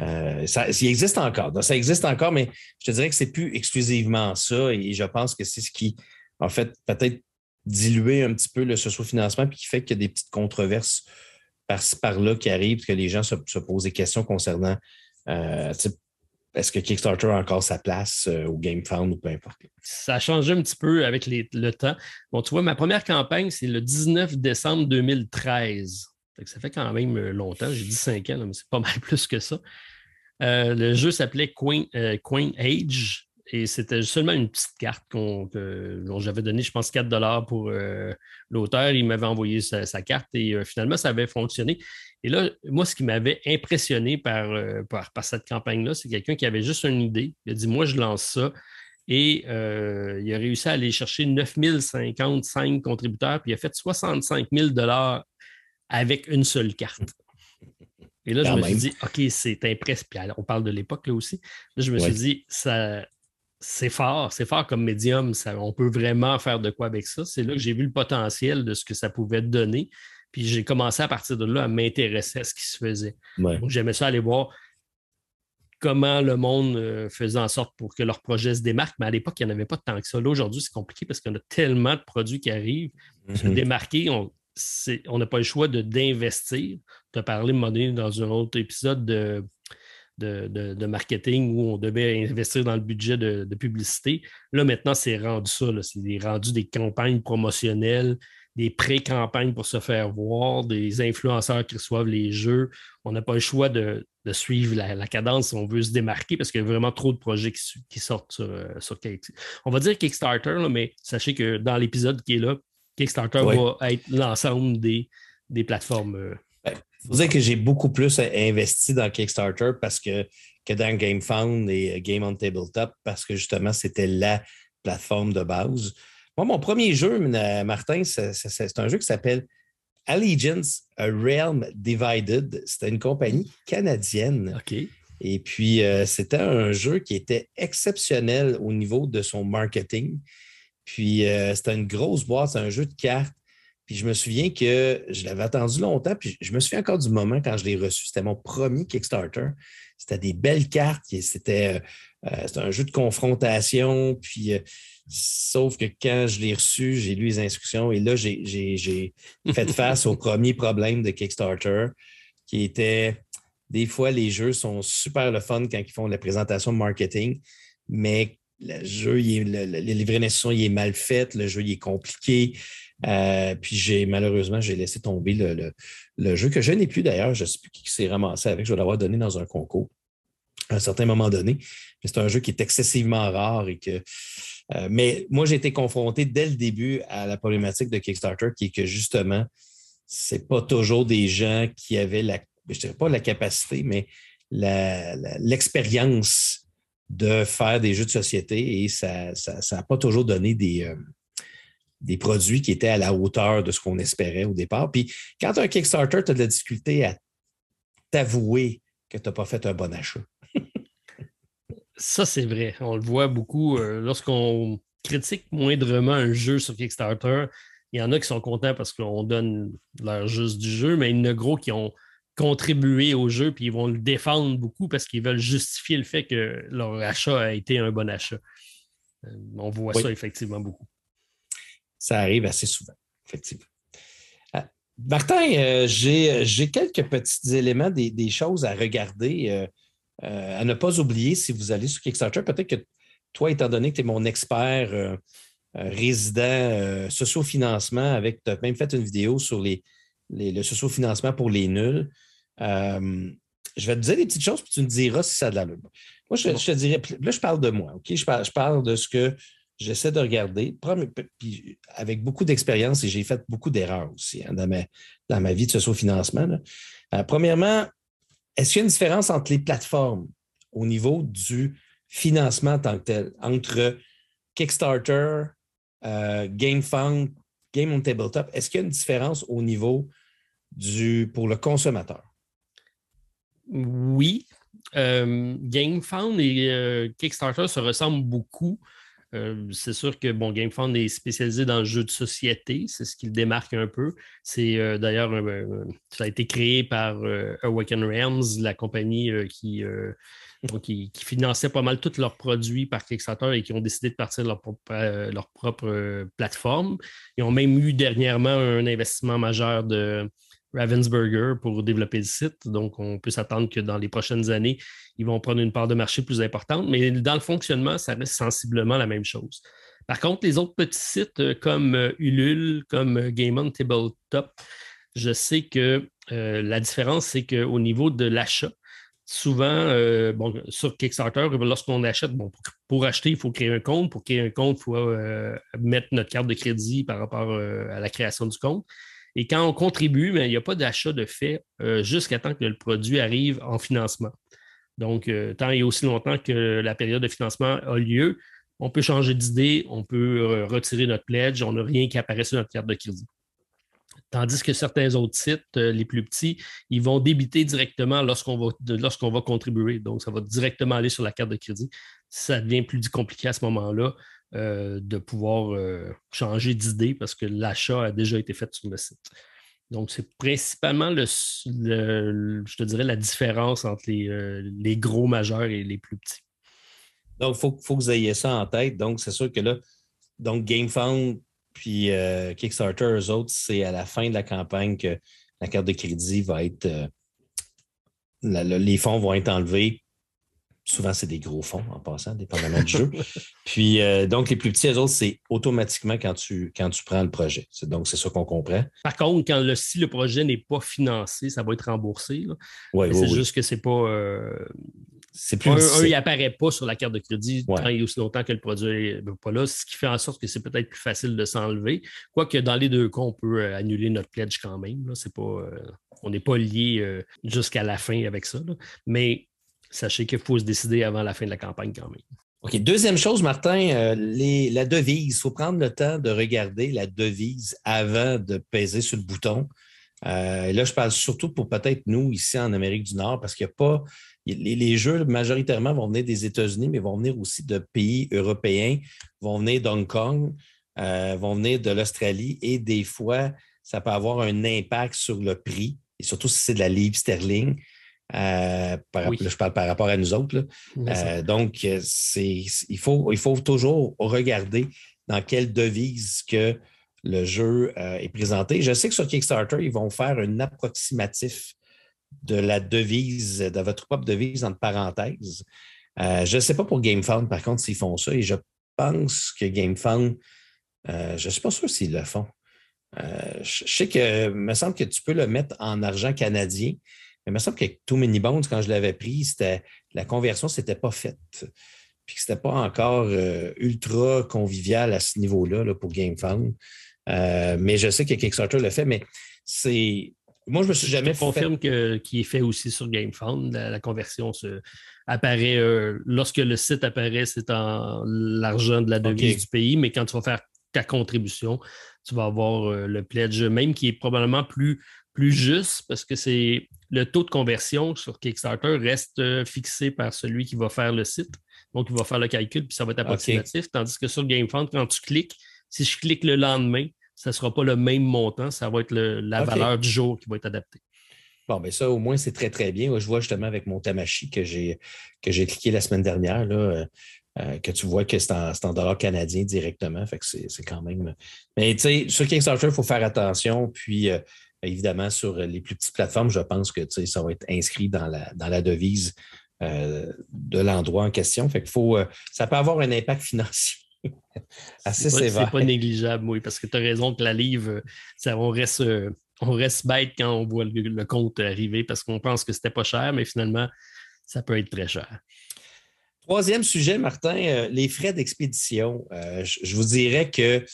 Euh, ça, existe encore. Ça existe encore, mais je te dirais que c'est plus exclusivement ça. Et je pense que c'est ce qui, en fait, peut-être diluer un petit peu le socio-financement puis qui fait qu'il y a des petites controverses par-ci par-là qui arrive, que les gens se, posent des questions concernant euh, est-ce que Kickstarter a encore sa place euh, au GameFound ou peu importe. Ça a changé un petit peu avec le temps. Bon, tu vois, ma première campagne, c'est le 19 décembre 2013. ça fait quand même euh, longtemps. J'ai dit 5 ans, mais c'est pas *laughs* mal plus que ça. le jeu s'appelait Queen, Age. Et c'était seulement une petite carte dont j'avais donné, je pense, 4 pour euh, l'auteur. Il m'avait envoyé sa, carte et euh, finalement, ça avait fonctionné. Et là, moi, ce qui m'avait impressionné par, euh, par, cette campagne-là, c'est quelqu'un qui avait juste une idée. Il a dit Moi, je lance ça. Et il a réussi à aller chercher 9055 contributeurs, puis il a fait 65 000 avec une seule carte. Et là, je me suis dit, OK, c'est impressionnant. On parle de l'époque là aussi. Là, je me suis dit, ça, c'est fort, c'est fort comme médium. Ça, on peut vraiment faire de quoi avec ça. C'est là que j'ai vu le potentiel de ce que ça pouvait donner. Puis j'ai commencé à partir de là à m'intéresser à ce qui se faisait. Donc, j'aimais ça aller voir comment le monde euh, faisait en sorte pour que leur projet se démarque. Mais à l'époque, il n'y en avait pas tant que ça. Là, aujourd'hui, c'est compliqué parce qu'on a tellement de produits qui arrivent. Se mhm. démarquer, on n'a pas le choix d'investir. Tu as parlé, donné, dans un autre épisode de, de, marketing où on devait investir dans le budget de, publicité. Là, maintenant, c'est rendu ça. C'est rendu des campagnes promotionnelles, des pré-campagnes pour se faire voir, des influenceurs qui reçoivent les jeux. On n'a pas le choix de, suivre la, cadence si on veut se démarquer parce qu'il y a vraiment trop de projets qui, sortent sur, euh, sur On va dire Kickstarter, mais sachez que dans l'épisode qui est là, Kickstarter va être l'ensemble des, des plateformes. Il euh. faut dire que j'ai beaucoup plus investi dans Kickstarter parce que, que dans GameFound et Game on Tabletop parce que justement, c'était la plateforme de base. Moi, mon premier jeu, Martin, c'est un jeu qui s'appelle Allegiance, A Realm Divided. C'était une compagnie canadienne. OK. Et puis, euh, c'était un jeu qui était exceptionnel au niveau de son marketing. Puis, euh, c'était une grosse boîte, c'est un jeu de cartes. Puis, je me souviens que je l'avais attendu longtemps. Puis, je me souviens encore du moment quand je l'ai reçu. C'était mon premier Kickstarter. C'était des belles cartes. C'était euh, un jeu de confrontation. Puis, Sauf que quand je l'ai reçu, j'ai lu les instructions et là, j'ai fait *laughs* face au premier problème de Kickstarter qui était des fois, les jeux sont super le fun quand ils font la présentation marketing, mais le jeu, il est, le, livret d'instruction, il est mal fait, le jeu, il est compliqué. Euh, puis j'ai malheureusement, j'ai laissé tomber le, jeu que je n'ai plus d'ailleurs. Je ne sais plus qui s'est ramassé avec. Je vais l'avoir donné dans un concours à un certain moment donné. C'est un jeu qui est excessivement rare et que euh, mais moi, j'ai été confronté dès le début à la problématique de Kickstarter, qui est que justement, ce n'est pas toujours des gens qui avaient la, je dirais pas la capacité, mais l'expérience de faire des jeux de société et ça n'a pas toujours donné des, euh, des produits qui étaient à la hauteur de ce qu'on espérait au départ. Puis quand tu as un Kickstarter, tu as de la difficulté à t'avouer que tu n'as pas fait un bon achat. *laughs* Ça, c'est vrai. On le voit beaucoup euh, lorsqu'on critique moindrement un jeu sur Kickstarter. Il y en a qui sont contents parce qu'on donne leur juste du jeu, mais il y en a gros qui ont contribué au jeu puis ils vont le défendre beaucoup parce qu'ils veulent justifier le fait que leur achat a été un bon achat. Euh, on voit ça effectivement beaucoup. Ça arrive assez souvent, effectivement. Euh, Martin, j'ai quelques petits éléments, des, choses à regarder euh, à ne pas oublier si vous allez sur Kickstarter. Peut-être que toi, étant donné que tu es mon expert euh, euh, résident socio-financement, avec tu as même fait une vidéo sur les, le socio-financement pour les nuls. je vais te dire des petites choses, puis tu me diras si ça a de la Moi, je, te dirais, là, je parle de moi, OK? Je parle, je parle de ce que j'essaie de regarder, avec beaucoup d'expérience, et j'ai fait beaucoup d'erreurs aussi hein, dans, ma, vie de socio-financement. premièrement, est-ce qu'il y a une différence entre les plateformes au niveau du financement en tant que tel, entre Kickstarter, euh, GameFund, Game on Tabletop? Est-ce qu'il y a une différence au niveau du pour le consommateur? Oui. Euh, GameFund et euh, Kickstarter se ressemblent beaucoup. Euh, c'est sûr que bon, GameFound est spécialisé dans le jeu de société, c'est ce qui le démarque un peu. C'est euh, d'ailleurs, ça a été créé par euh, Awaken Realms, la compagnie qui, qui, finançait pas mal tous leurs produits par Kickstarter et qui ont décidé de partir de leur propre, leur propre plateforme. Ils ont même eu dernièrement un investissement majeur de Ravensburger pour développer le site. Donc, on peut s'attendre que dans les prochaines années, ils vont prendre une part de marché plus importante. Mais dans le fonctionnement, ça reste sensiblement la même chose. Par contre, les autres petits sites euh, comme euh, Ulule, comme euh, Game on Tabletop, je sais que la différence, c'est qu'au niveau de l'achat, souvent, sur Kickstarter, lorsqu'on achète, bon, pour, acheter, il faut créer un compte. Pour créer un compte, il faut mettre notre carte de crédit par rapport à la création du compte. Et quand on contribue, il n'y a pas d'achat de fait euh, jusqu'à temps que le produit arrive en financement. Donc, euh, tant et aussi longtemps que la période de financement a lieu, on peut changer d'idée, on peut euh, retirer notre pledge, on n'a rien qui apparaît sur notre carte de crédit. Tandis que certains autres sites, les plus petits, ils vont débiter directement lorsqu'on va, lorsqu'on va contribuer. Donc, ça va directement aller sur la carte de crédit. Ça devient plus compliqué à ce moment-là euh, de pouvoir changer d'idée parce que l'achat a déjà été fait sur le site. Donc, c'est principalement le, je te dirais la différence entre les, les, gros majeurs et les plus petits. Donc, il faut, faut, que vous ayez ça en tête. Donc, c'est sûr que là, donc GameFound puis euh, Kickstarter, eux autres, c'est à la fin de la campagne que la carte de crédit va être. Euh, les fonds vont être enlevés. Souvent, c'est des gros fonds en passant, dépendamment du jeu. *laughs* Puis, euh, donc, les plus petits, eux autres, c'est automatiquement quand tu, quand tu prends le projet. Donc, c'est ça qu'on comprend. Par contre, quand le, si le projet n'est pas financé, ça va être remboursé. Oui, c'est juste que c'est pas c'est plus. Un, il n'apparaît pas sur la carte de crédit tant et aussi longtemps que le produit n'est pas là, ce qui fait en sorte que c'est peut-être plus facile de s'enlever. Quoique dans les deux cas, on peut euh, annuler notre pledge quand même. Pas, euh, on n'est pas lié euh, jusqu'à la fin avec ça. Mais sachez qu'il faut se décider avant la fin de la campagne quand même. OK. Deuxième chose, Martin, la devise. Il faut prendre le temps de regarder la devise avant de peser sur le bouton. là, je parle surtout pour peut-être nous ici en Amérique du Nord, parce qu'il n'y a pas les, jeux majoritairement vont venir des États-Unis, mais vont venir aussi de pays européens, vont venir d'Hong Kong, euh, vont venir de l'Australie et des fois, ça peut avoir un impact sur le prix, et surtout si c'est de la livre sterling. Euh, je parle par rapport à nous autres. Euh, donc, il, faut, il faut toujours regarder dans quelle devise que le jeu est présenté. Je sais que sur Kickstarter, ils vont faire un approximatif de la devise, de votre propre devise entre parenthèses. Euh, je ne sais pas pour GameFound, par contre, s'ils font ça, et je pense que GameFound, euh, je ne suis pas sûr s'ils le font. Euh, je, sais que, me semble que tu peux le mettre en argent canadien, mais il me semble que Too Many Bones, quand je l'avais pris, la conversion, ce n'était pas faite. Puis que ce n'était pas encore ultra convivial à ce niveau-là là, pour GameFound. mais je sais que Kickstarter le fait, mais c'est moi, je me suis jamais. Je confirme qu'il est fait aussi sur GameFound. La, conversion se, apparaît euh, lorsque le site apparaît, c'est en l'argent de la devise du pays, mais quand tu vas faire ta contribution, tu vas avoir euh, le pledge, même qui est probablement plus, plus juste parce que c'est le taux de conversion sur Kickstarter reste euh, fixé par celui qui va faire le site. Donc, il va faire le calcul, puis ça va être approximatif. Tandis que sur GameFound, quand tu cliques, si je clique le lendemain, ça ne sera pas le même montant, ça va être la valeur du jour qui va être adaptée. Bon, mais ben ça, au moins, c'est très, très bien. je vois justement avec mon Tamashi que j'ai cliqué la semaine dernière, là, euh, euh, que tu vois que c'est en, en dollars canadiens directement. Fait que c'est quand même. Mais tu sais, sur Kickstarter, il faut faire attention. Puis, euh, évidemment, sur les plus petites plateformes, je pense que ça va être inscrit dans la, dans la devise de l'endroit en question. Fait faut, ça peut avoir un impact financier *laughs* Assez sévère. C'est pas négligeable, oui, parce que tu as raison que la livre, ça, on, reste, euh, on reste bête quand on voit le, compte arriver parce qu'on pense que c'était pas cher, mais finalement, ça peut être très cher. Troisième sujet, Martin, euh, les frais d'expédition. Euh, je, vous dirais que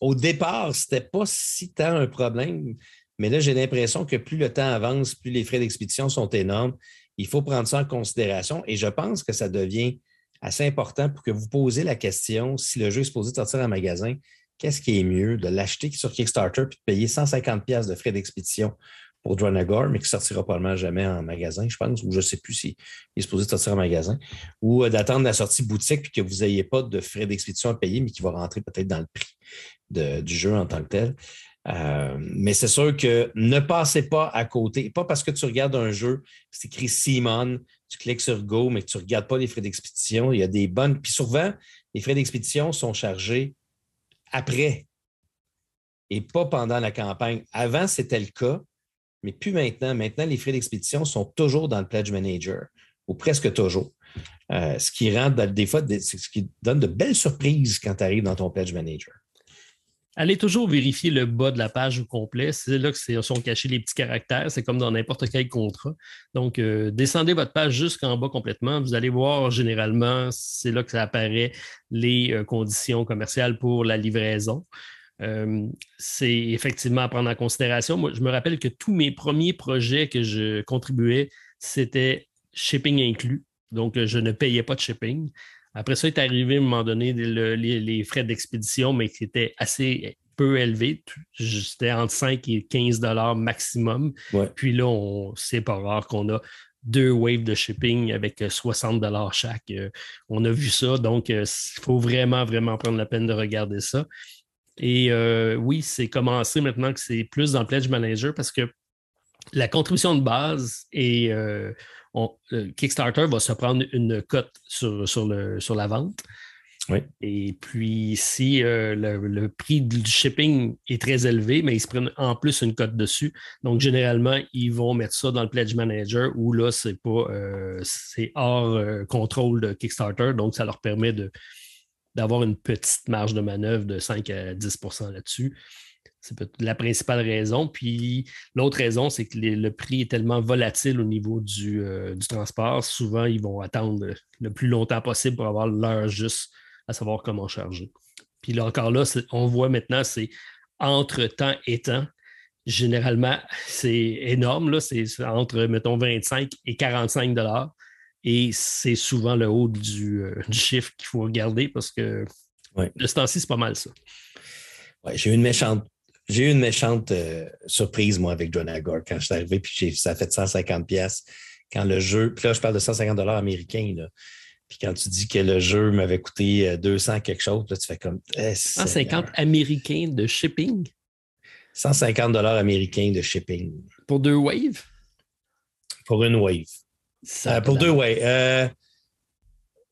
au départ, ce n'était pas si tant un problème, mais là, j'ai l'impression que plus le temps avance, plus les frais d'expédition sont énormes. Il faut prendre ça en considération et je pense que ça devient assez important pour que vous posiez la question si le jeu est supposé sortir en magasin, qu'est-ce qui est mieux de l'acheter sur Kickstarter puis de payer 150 pièces de frais d'expédition? Pour Dronagor, mais qui sortira probablement jamais en magasin, je pense, ou je ne sais plus s'il est supposé sortir en magasin, ou euh, d'attendre la sortie boutique puis que vous n'ayez pas de frais d'expédition à payer, mais qui va rentrer peut-être dans le prix du jeu en tant que tel. Euh, mais c'est sûr que ne passez pas à côté, pas parce que tu regardes un jeu, c'est écrit Simon, tu cliques sur Go, mais que tu ne regardes pas les frais d'expédition. Il y a des bonnes. Puis souvent, les frais d'expédition sont chargés après et pas pendant la campagne. Avant, c'était le cas, mais plus maintenant. Maintenant, les frais d'expédition sont toujours dans le Pledge Manager, ou presque toujours. Euh, ce qui rend des fois, ce qui donne de belles surprises quand tu arrives dans ton Pledge Manager. Allez toujours vérifier le bas de la page au complet. C'est là que sont cachés les petits caractères. C'est comme dans n'importe quel contrat. Donc, euh, descendez votre page jusqu'en bas complètement. Vous allez voir généralement, c'est là que ça apparaît les euh, conditions commerciales pour la livraison. Euh, c'est effectivement à prendre en considération. Moi, je me rappelle que tous mes premiers projets que je contribuais, c'était shipping inclus. Donc, je ne payais pas de shipping. Après ça, est arrivé à un moment donné les, frais d'expédition, mais qui étaient assez peu élevé. C'était entre 5 et 15 dollars maximum. Puis là, c'est pas rare qu'on a deux waves de shipping avec 60 dollars chaque. on a vu ça, donc il faut vraiment, vraiment prendre la peine de regarder ça. Et oui, c'est commencé maintenant que c'est plus dans Pledge Manager parce que la contribution de base et Kickstarter va se prendre une cote sur, sur, le, sur la vente. Et puis, si euh, le, prix du shipping est très élevé, mais ils se prennent en plus une cote dessus. Donc, généralement, ils vont mettre ça dans le Pledge Manager où là, c'est pas euh, c'est hors euh, contrôle de Kickstarter. Donc, ça leur permet d'avoir une petite marge de manœuvre de 5 à 10% là-dessus. C'est la principale raison. Puis l'autre raison, c'est que le prix est tellement volatile au niveau du, du, transport. Souvent, ils vont attendre le plus longtemps possible pour avoir l'heure juste à savoir comment charger. Puis là encore là, on voit maintenant, c'est entre temps et temps. Généralement, c'est énorme, c'est entre, mettons, 25 et 45 dollars. Et c'est souvent le haut du, euh, *laughs* chiffre qu'il faut regarder parce que de ce temps-ci, c'est pas mal ça. Ouais, j'ai eu une méchante, j'ai eu une méchante euh, surprise, moi, avec John Agor quand je suis arrivé, puis ça a fait 150 pièces quand le jeu, puis là, je parle de 150 dollars américains, là. Puis quand tu dis que le jeu m'avait coûté 200 euh, quelque chose, là, tu fais comme. 150 eh, américains de shipping? 150 dollars américains de shipping. Pour deux waves? Pour une wave. Euh, pour deux waves. Euh,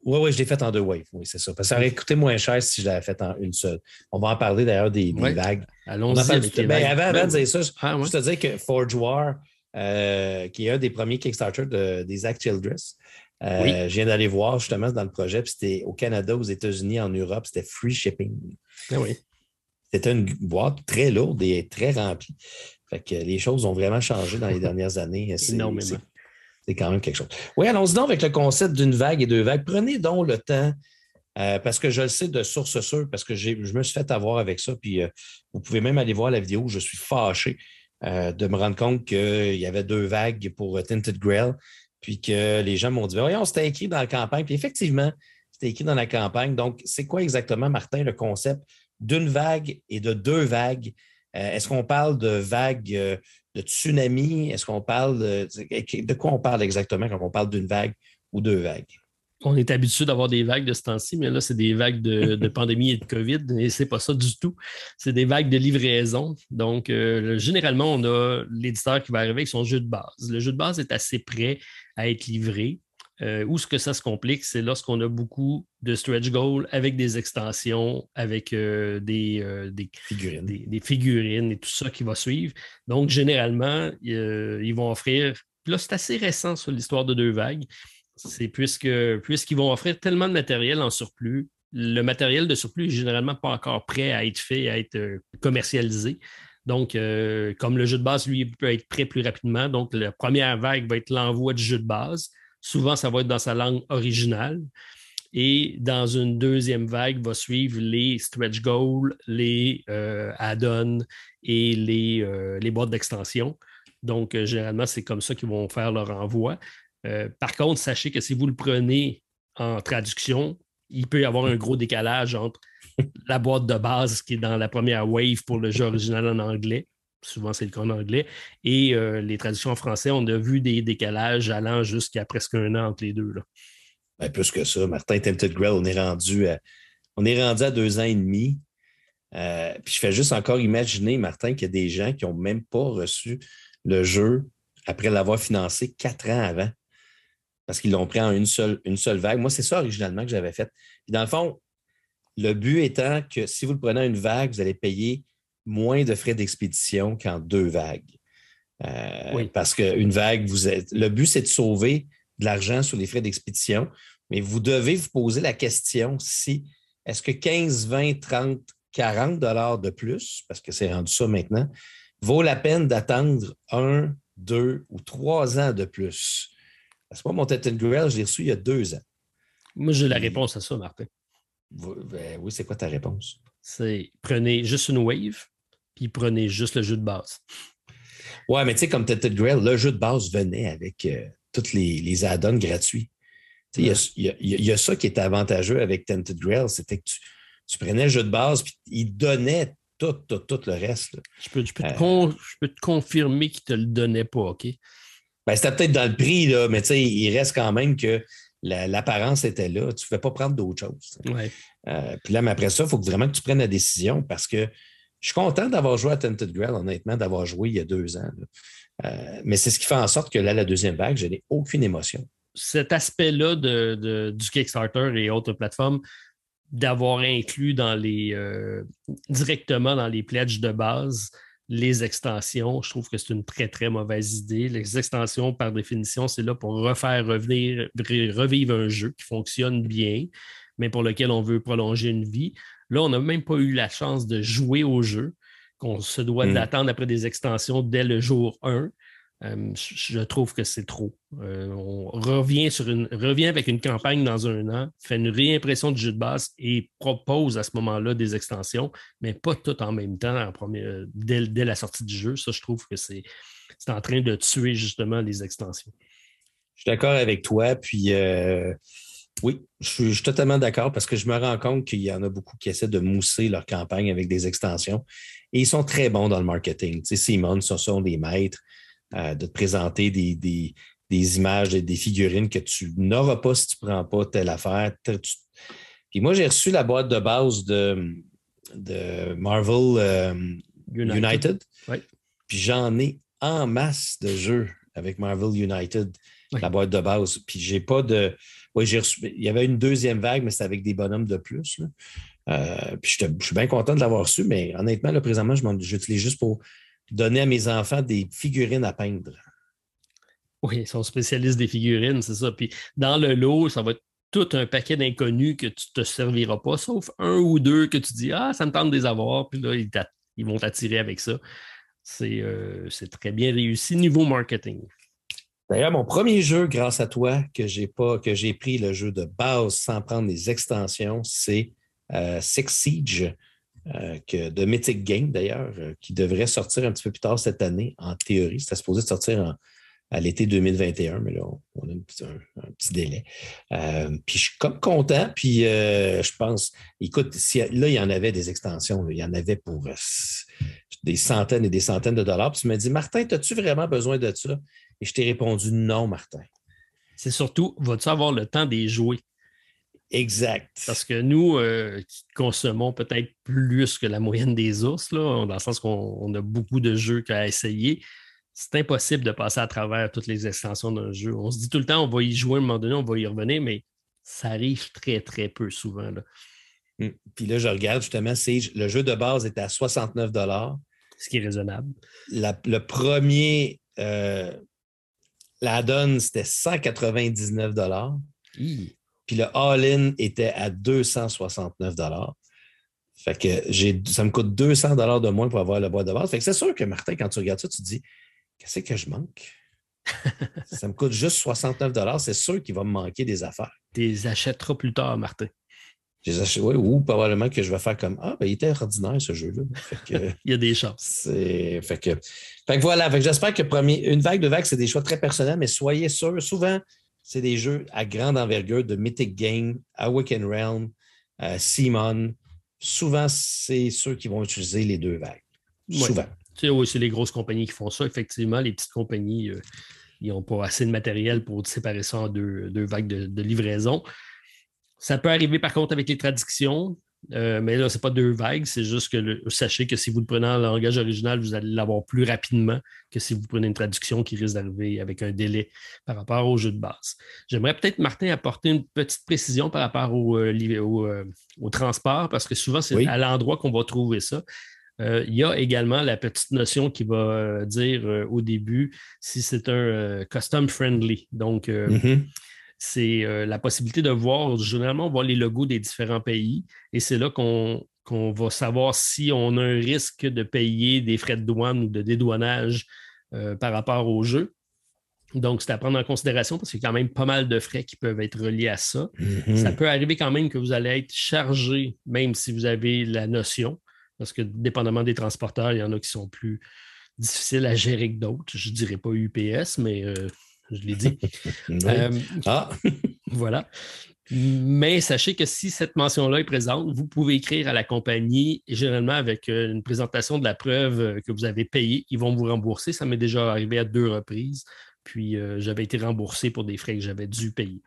oui, oui, je l'ai fait en deux waves. Oui, c'est ça. Parce que ça aurait coûté moins cher si je l'avais fait en une seule. On va en parler d'ailleurs des, vagues. Allons-y. Ben, avant, avant de dire ça, ah, je te dire que Forge War, qui est un des premiers Kickstarter de, des Zach Childress, euh, je viens d'aller voir justement dans le projet, puis c'était au Canada, aux États-Unis, en Europe, c'était free shipping. Ah oui. C'était une boîte très lourde et très remplie. Fait que les choses ont vraiment changé dans les *laughs* dernières années. Énormément. C'est quand même quelque chose. Oui, allons-y donc avec le concept d'une vague et deux vagues. Prenez donc le temps, euh, parce que je le sais de source sûre, parce que je me suis fait avoir avec ça. Puis euh, vous pouvez même aller voir la vidéo où je suis fâché de me rendre compte qu'il y avait deux vagues pour Tinted Grail puis que les gens m'ont dit ben Voyons, c'était écrit dans la campagne. Puis effectivement, c'était écrit dans la campagne. Donc, c'est quoi exactement, Martin, le concept d'une vague et de deux vagues? Euh, est-ce qu'on parle de vagues euh, de tsunami? Est-ce qu'on parle de, de quoi on parle exactement quand on parle d'une vague ou deux vagues? on est habitué d'avoir des vagues de ce temps-ci, mais là, c'est des vagues de, *laughs* pandémie et de COVID, et c'est pas ça du tout. C'est des vagues de livraison. Donc, euh, généralement, on a l'éditeur qui va arriver avec son jeu de base. Le jeu de base est assez prêt à être livré. Euh, où ce que ça se complique, c'est lorsqu'on a beaucoup de stretch goals avec des extensions, avec euh, des, figurines. Des, figurines et tout ça qui va suivre. Donc, généralement, ils vont offrir. Là, c'est assez récent sur l'histoire de deux vagues c'est puisque puisqu'ils vont offrir tellement de matériel en surplus, le matériel de surplus est généralement pas encore prêt à être fait, à être euh, commercialisé. Donc, euh, comme le jeu de base, lui, peut être prêt plus rapidement. Donc, la première vague va être l'envoi du jeu de base. Souvent, ça va être dans sa langue originale. Et dans une deuxième vague, va suivre les stretch goals, les euh, add-ons et les, les boîtes d'extension. Donc, généralement, c'est comme ça qu'ils vont faire leur envoi. Euh, par contre, sachez que si vous le prenez en traduction, il peut y avoir un gros décalage entre la boîte de base qui est dans la première wave pour le jeu original en anglais, souvent c'est le cas en anglais, et euh, les traductions en français, on a vu des décalages allant jusqu'à presque un an entre les deux. Là. Ben, plus que ça, Martin Tempted Grail, on est rendu à, on est rendu à deux ans et demi. Euh, puis je fais juste encore imaginer, Martin, qu'il y a des gens qui n'ont même pas reçu le jeu après l'avoir financé quatre ans avant parce qu'ils l'ont pris en une seule, une seule vague. Moi, c'est ça originalement que j'avais fait. dans le fond, le but étant que si vous le prenez en une vague, vous allez payer moins de frais d'expédition qu'en deux vagues. Euh, oui. Parce qu'une vague, vous êtes, le but, c'est de sauver de l'argent sur les frais d'expédition, mais vous devez vous poser la question si est-ce que 15, 20, 30, 40 dollars de plus, parce que c'est rendu ça maintenant, vaut la peine d'attendre un, deux ou trois ans de plus? C'est pas mon Titan Grail, je l'ai reçu il y a deux ans. Moi, j'ai la réponse à ça, Martin. Ben oui, c'est quoi ta réponse? C'est prenez juste une wave, puis prenez juste le jeu de base. Ouais, mais tu sais, comme Tented Grail, le jeu de base venait avec euh, tous les, les add-ons gratuits. Il y, a ça qui est avantageux avec Tented Grail, c'était que tu, prenais le jeu de base, puis il donnait tout, tout, tout le reste. Je peux, je, peux te confirmer qu'il ne te le donnait pas, OK? Ben, c'était peut-être dans le prix, là, mais il reste quand même que l'apparence était là. Tu ne pouvais pas prendre d'autres choses. Euh, puis là, mais après ça, il faut vraiment que tu prennes la décision parce que je suis content d'avoir joué à Tented Grail, honnêtement, d'avoir joué il y a deux ans. Euh, mais c'est ce qui fait en sorte que là, la deuxième vague, je n'ai aucune émotion. Cet aspect-là de, du Kickstarter et autres plateformes, d'avoir inclus euh, directement dans les pledges de base les extensions, je trouve que c'est une très, très mauvaise idée. Les extensions, par définition, c'est là pour refaire revenir, revivre un jeu qui fonctionne bien, mais pour lequel on veut prolonger une vie. Là, on n'a même pas eu la chance de jouer au jeu, qu'on se doit hmm. d'attendre après des extensions dès le jour 1. Euh, je trouve que c'est trop. Euh, on revient, sur une, revient avec une campagne dans un an, fait une réimpression du jeu de base et propose à ce moment-là des extensions, mais pas tout en même temps dès, la sortie du jeu. Ça, je trouve que c'est en train de tuer justement les extensions. Je suis d'accord avec toi. Puis euh, oui, je suis, totalement d'accord parce que je me rends compte qu'il y en a beaucoup qui essaient de mousser leur campagne avec des extensions. Et ils sont très bons dans le marketing. Tu sais, Simon, ce sont des maîtres. Euh, de te présenter des, des, images, des figurines que tu n'auras pas si tu ne prends pas telle affaire. Puis moi, j'ai reçu la boîte de base de, de Marvel euh, United. Puis j'en ai en masse de jeux avec Marvel United, la boîte de base. Puis j'ai pas de. Oui, j'ai reçu. Il y avait une deuxième vague, mais c'était avec des bonhommes de plus. Euh, je, suis bien content de l'avoir reçu, mais honnêtement, là, présentement, je j'utilise juste pour donner à mes enfants des figurines à peindre. Oui, ils sont spécialistes des figurines, c'est ça. Dans le lot, ça va être tout un paquet d'inconnus que tu ne te serviras pas, sauf un ou deux que tu dis Ah, ça me tente de les avoir, puis là, ils, vont t'attirer avec ça. Euh, c'est très bien réussi niveau marketing. D'ailleurs, mon premier jeu, grâce à toi, que j'ai pas, que j'ai pris le jeu de base sans prendre les extensions, c'est euh, Six Siege. Euh, que de Mythic Game, d'ailleurs, euh, qui devrait sortir un petit peu plus tard cette année, en théorie. C'était supposé sortir à l'été 2021, mais là, on, a un petit, délai. Puis je suis comme content, puis je pense, écoute, là, il y en avait des extensions, il y en avait pour des centaines et des centaines de dollars. Puis tu m'as dit, Martin, as-tu vraiment besoin de ça? Et je t'ai répondu non, Martin. C'est surtout, vas-tu avoir le temps d'y jouer? Exact. Parce que nous, euh, qui consommons peut-être plus que la moyenne des ours, là, dans le sens qu'on a beaucoup de jeux qu'à essayer, c'est impossible de passer à travers toutes les extensions d'un jeu. On se dit tout le temps, on va y jouer à un moment donné, on va y revenir, mais ça arrive très, très peu souvent. Là. Hum. Puis là, je regarde justement, le jeu de base est à 69 Ce qui est raisonnable. le premier, euh, la donne, c'était 199 puis le all-in était à 269 Fait que ça me coûte 200 de moins pour avoir la boîte de base. Fait que c'est sûr que Martin, quand tu regardes ça, tu te dis Qu'est-ce que je manque? *laughs* ça me coûte juste 69 C'est sûr qu'il va me manquer des affaires. Tu les achèteras plus tard, Martin. Ou probablement que je vais faire comme Ah, ben, il était ordinaire ce jeu-là. *laughs* *laughs* il y a des chances. Fait que, fait que voilà, j'espère que premier, une vague de vagues, c'est des choix très personnels, mais soyez sûrs, souvent, c'est des jeux à grande envergure de Mythic Game, Awaken Realm, euh, Simon. Souvent, c'est ceux qui vont utiliser les deux vagues. Souvent. Oui, c'est les grosses compagnies qui font ça. Effectivement, les petites compagnies, euh, ils n'ont pas assez de matériel pour séparer ça en deux, vagues de, livraison. Ça peut arriver par contre avec les traductions. Euh, mais là, ce n'est pas deux vagues, c'est juste que sachez que si vous le prenez en langage original, vous allez l'avoir plus rapidement que si vous prenez une traduction qui risque d'arriver avec un délai par rapport au jeu de base. J'aimerais peut-être, Martin, apporter une petite précision par rapport au, euh, euh, transport, parce que souvent, c'est à l'endroit qu'on va trouver ça. il y a également la petite notion qui va dire au début si c'est un custom friendly. Donc, mm-hmm c'est euh, la possibilité de voir, généralement, voir les logos des différents pays. Et c'est là qu'on va savoir si on a un risque de payer des frais de douane ou de dédouanage euh, par rapport au jeu. Donc, c'est à prendre en considération parce qu'il y a quand même pas mal de frais qui peuvent être reliés à ça. Mm-hmm. Ça peut arriver quand même que vous allez être chargé, même si vous avez la notion, parce que dépendamment des transporteurs, il y en a qui sont plus difficiles à gérer que d'autres. Je ne dirais pas UPS, mais euh, je l'ai dit. *laughs* Euh, ah! *laughs* voilà. Mais sachez que si cette mention-là est présente, vous pouvez écrire à la compagnie, et généralement avec euh, une présentation de la preuve euh, que vous avez payée, ils vont vous rembourser. Ça m'est déjà arrivé à deux reprises. Puis euh, j'avais été remboursé pour des frais que j'avais dû payer.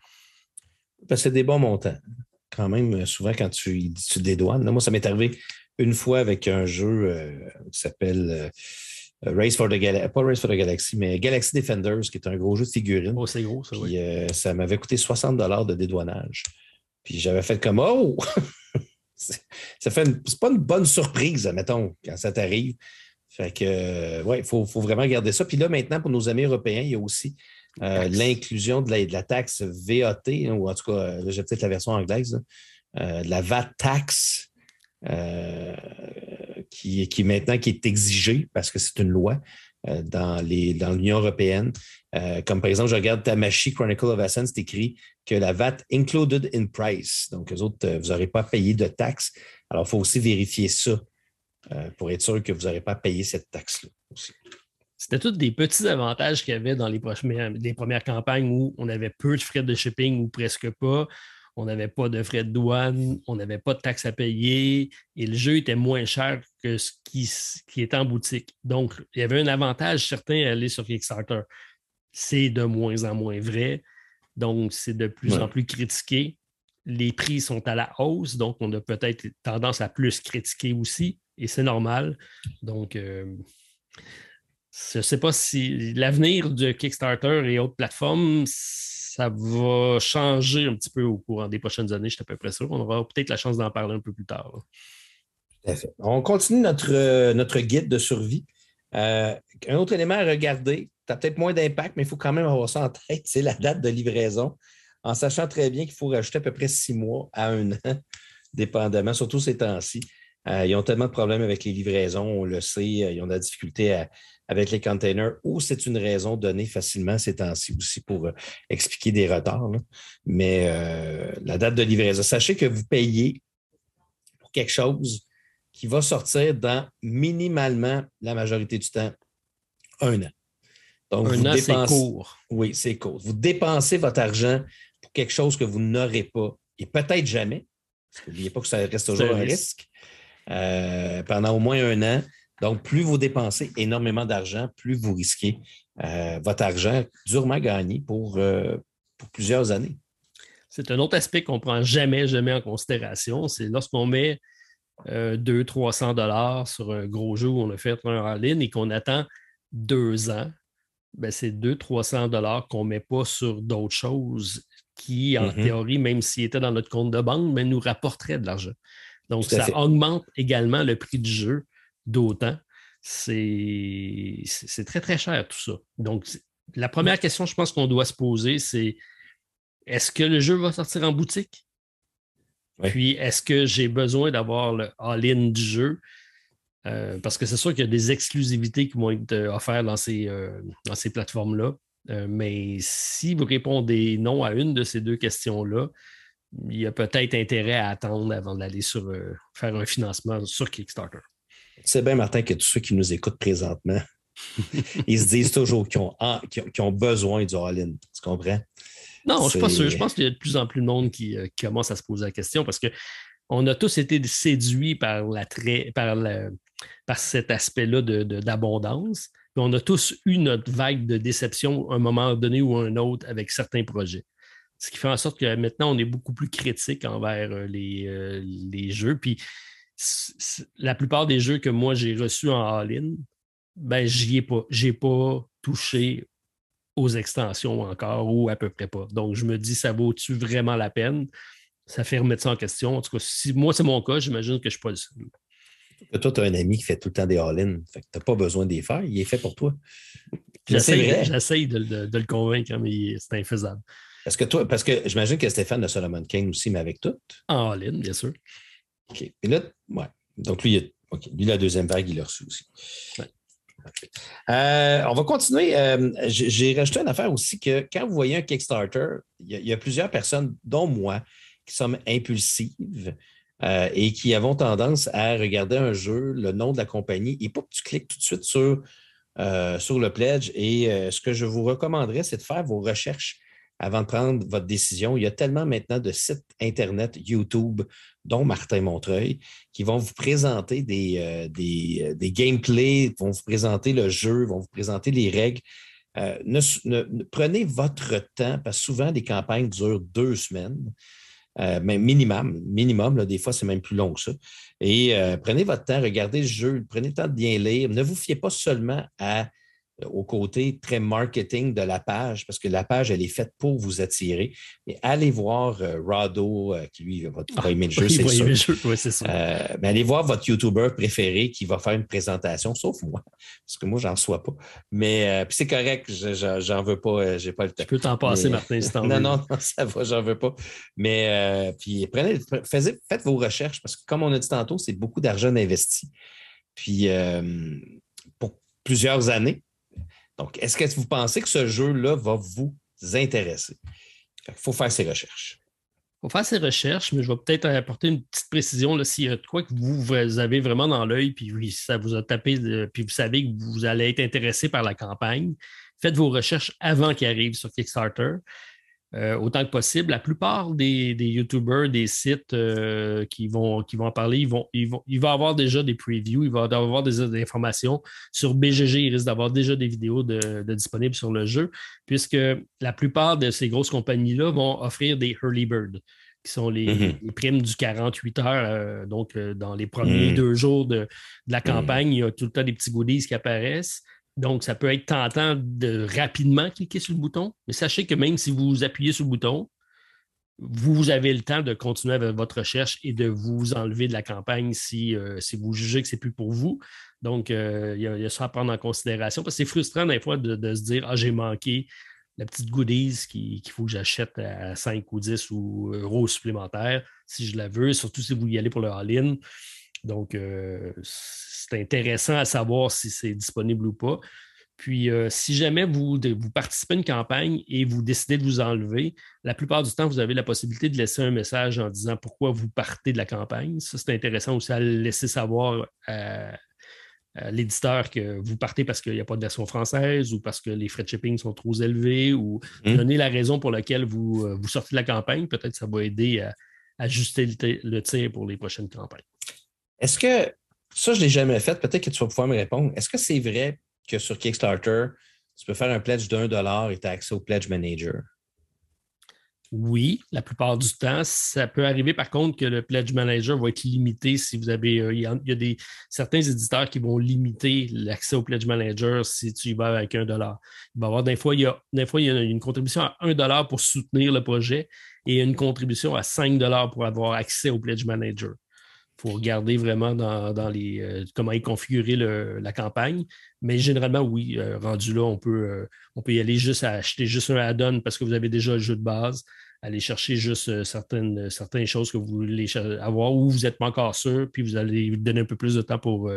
Parce que c'est des bons montants. Quand même, souvent, quand tu, tu dédouanes. moi, ça m'est arrivé une fois avec un jeu qui s'appelle Race for the Galaxy, pas Race for the Galaxy, mais Galaxy Defenders, qui est un gros jeu de figurines. Oh, c'est gros, ça, oui. Euh, ça m'avait coûté 60 de dédouanage. Puis j'avais fait comme Oh! *laughs* ça fait c'est pas une bonne surprise, mettons, quand ça t'arrive. Fait que, euh, ouais, il faut, vraiment garder ça. Puis là, maintenant, pour nos amis européens, il y a aussi euh, l'inclusion de, la, taxe VAT, hein, ou en tout cas, j'ai peut-être la version anglaise, de la VAT tax qui, qui maintenant qui est exigé parce que c'est une loi euh, dans, l'Union européenne. Euh, comme par exemple, je regarde Tamashi Chronicle of Ascent, c'est écrit que la VAT included in price. Donc, les autres, euh, vous n'aurez pas payé de taxes. Alors, il faut aussi vérifier ça pour être sûr que vous n'aurez pas payé cette taxe-là C'était tous des petits avantages qu'il y avait dans les, les premières campagnes où on avait peu de frais de shipping ou presque pas on n'avait pas de frais de douane, on n'avait pas de taxes à payer et le jeu était moins cher que ce qui, qui est en boutique. Donc, il y avait un avantage certain à aller sur Kickstarter. C'est de moins en moins vrai. Donc, c'est de plus en plus critiqué. Les prix sont à la hausse, donc on a peut-être tendance à plus critiquer aussi, et c'est normal. Donc, euh, je ne sais pas si l'avenir de Kickstarter et autres plateformes, ça va changer un petit peu au courant des prochaines années, je suis à peu près sûr. On aura peut-être la chance d'en parler un peu plus tard. On continue notre, euh, notre guide de survie. Euh, un autre élément à regarder, tu as peut-être moins d'impact, mais il faut quand même avoir ça en tête, c'est la date de livraison, en sachant très bien qu'il faut rajouter à peu près six mois à un an, *laughs* dépendamment, surtout ces temps-ci. Euh, ils ont tellement de problèmes avec les livraisons, on le sait, ils ont de la difficulté avec les containers ou c'est une raison donnée facilement ces temps-ci aussi pour expliquer des retards. Mais la date de livraison, sachez que vous payez pour quelque chose qui va sortir dans minimalement la majorité du temps un an. Donc, un an, c'est court. Oui, c'est court. Vous dépensez votre argent pour quelque chose que vous n'aurez pas et peut-être jamais. N'oubliez pas que ça reste toujours un risque. Euh, pendant au moins un an. Donc, plus vous dépensez énormément d'argent, plus vous risquez euh, votre argent durement gagné pour, euh, pour plusieurs années. C'est un autre aspect qu'on ne prend jamais, jamais en considération. C'est lorsqu'on met 200-300 euh, dollars sur un gros jeu où on a fait un en ligne et qu'on attend deux ans, ben c'est 200-300 dollars qu'on ne met pas sur d'autres choses qui, en mm-hmm. théorie, même s'ils étaient dans notre compte de banque, mais ben, nous rapporteraient de l'argent. Donc, ça augmente également le prix du jeu d'autant. C'est très, très cher tout ça. Donc, la première question, je pense qu'on doit se poser, c'est est-ce que le jeu va sortir en boutique? Puis, est-ce que j'ai besoin d'avoir le all-in du jeu? Euh, parce que c'est sûr qu'il y a des exclusivités qui vont être euh, offertes dans ces, euh, dans ces plateformes-là. mais si vous répondez non à une de ces deux questions-là, il y a peut-être intérêt à attendre avant d'aller sur faire un financement sur Kickstarter. C'est bien, Martin, que tous ceux qui nous écoutent présentement, *laughs* ils se disent toujours qu'ils ont, besoin du all-in. Tu comprends? Non, je ne suis pas sûr. Je pense qu'il y a de plus en plus de monde qui, euh, commence à se poser la question parce qu'on a tous été séduits par, la par, par cet aspect-là d'abondance. De, on a tous eu notre vague de déception à un moment donné ou un autre avec certains projets. Ce qui fait en sorte que maintenant, on est beaucoup plus critique envers euh, les, euh, les jeux. Puis la plupart des jeux que moi j'ai reçus en all-in, ben j'y ai pas. J'ai pas touché aux extensions encore ou à peu près pas. Donc je me dis, ça vaut-tu vraiment la peine? Ça fait remettre ça en question. En tout cas, si moi c'est mon cas, j'imagine que je ne suis pas le seul. Toi, tu as un ami qui fait tout le temps des all-in. Tu n'as pas besoin d'y faire. Il est fait pour toi. J'essaie de, de, le convaincre, mais c'est infaisable. Parce que toi, parce que j'imagine que Stéphane de Solomon Kane aussi, mais avec tout. En all-in, bien sûr. OK. Et là, ouais. Donc, lui, lui, la deuxième vague, il l'a reçu aussi. Euh, on va continuer. Euh, j'ai rajouté une affaire aussi que quand vous voyez un Kickstarter, il y, a, plusieurs personnes, dont moi, qui sont impulsives euh, et qui avons tendance à regarder un jeu, le nom de la compagnie, et pas que tu cliques tout de suite sur, sur le pledge. Et ce que je vous recommanderais, c'est de faire vos recherches avant de prendre votre décision. Il y a tellement maintenant de sites Internet, YouTube, dont Martin Montreuil, qui vont vous présenter des, euh, des, des, gameplays, vont vous présenter le jeu, vont vous présenter les règles. prenez votre temps, parce que souvent, les campagnes durent deux semaines. Euh, mais minimum, minimum, des fois, c'est même plus long que ça. Et euh, prenez votre temps, regardez le jeu, prenez le temps de bien lire. Ne vous fiez pas seulement à au côté très marketing de la page, parce que la page, elle est faite pour vous attirer. Mais allez voir euh, Rado, euh, qui lui va, ah, *laughs* aimer le jeu, c'est sûr. Euh, mais allez voir votre YouTuber préféré qui va faire une présentation, sauf moi, parce que moi, j'en sois pas. Mais puis c'est correct, j'en veux pas, j'ai pas le temps. Tu peux t'en passer, Martin, si *laughs* non, non, non, ça va, j'en veux pas. Mais puis prenez, faites vos recherches, parce que comme on a dit tantôt, c'est beaucoup d'argent investi. Puis pour plusieurs années. Donc, est-ce que vous pensez que ce jeu-là va vous intéresser? Il faut faire ses recherches. Il faut faire ses recherches, mais je vais peut-être apporter une petite précision s'il y a de quoi que vous, avez vraiment dans l'œil, puis ça vous a tapé, puis vous savez que vous allez être intéressé par la campagne. Faites vos recherches avant qu'il arrive sur Kickstarter. Euh, autant que possible. La plupart des, des YouTubers, des sites euh, qui, vont, qui vont en parler, ils vont, ils vont, il va avoir déjà des previews, il va avoir des, informations. Sur BGG, il risque d'avoir déjà des vidéos de, disponibles sur le jeu, puisque la plupart de ces grosses compagnies-là vont offrir des early bird qui sont les, mm-hmm. primes du 48 heures. Euh, donc, dans les premiers mm. deux jours de, la mm. campagne, il y a tout le temps des petits goodies qui apparaissent. Donc, ça peut être tentant de rapidement cliquer sur le bouton, mais sachez que même si vous appuyez sur le bouton, vous avez le temps de continuer avec votre recherche et de vous enlever de la campagne si, euh, vous jugez que ce n'est plus pour vous. Donc, euh, il y, a ça à prendre en considération parce que c'est frustrant des fois de, se dire Ah, j'ai manqué la petite goodies qu'il faut que j'achète à 5 ou 10 ou euros supplémentaires si je la veux, surtout si vous y allez pour le all-in. Donc, euh, c'est intéressant à savoir si c'est disponible ou pas. Puis, euh, si jamais vous, vous, participez à une campagne et vous décidez de vous enlever, la plupart du temps, vous avez la possibilité de laisser un message en disant pourquoi vous partez de la campagne. Ça, c'est intéressant aussi à laisser savoir à, l'éditeur que vous partez parce qu'il n'y a pas de version française ou parce que les frais de shipping sont trop élevés ou mmh. donner la raison pour laquelle vous, euh, vous sortez de la campagne. Peut-être que ça va aider à, ajuster le tir pour les prochaines campagnes. Est-ce que ça, je ne l'ai jamais fait. Peut-être que tu vas pouvoir me répondre. Est-ce que c'est vrai que sur Kickstarter, tu peux faire un pledge d'un dollar et tu as accès au Pledge Manager? Oui, la plupart du temps. Ça peut arriver par contre que le Pledge Manager va être limité si vous avez. Euh, il, y a, des, certains éditeurs qui vont limiter l'accès au Pledge Manager si tu y vas avec un dollar. Il va y avoir des fois, il y a, des fois, il y a une contribution à un dollar pour soutenir le projet et une contribution à 5 dollars pour avoir accès au Pledge Manager. Il faut regarder vraiment dans, les, euh, comment est configurée la campagne. Mais généralement, oui, euh, rendu là, on peut, euh, on peut y aller juste à acheter juste un add-on parce que vous avez déjà le jeu de base, aller chercher juste certaines, certaines choses que vous voulez avoir ou vous n'êtes pas encore sûr, puis vous allez donner un peu plus de temps pour,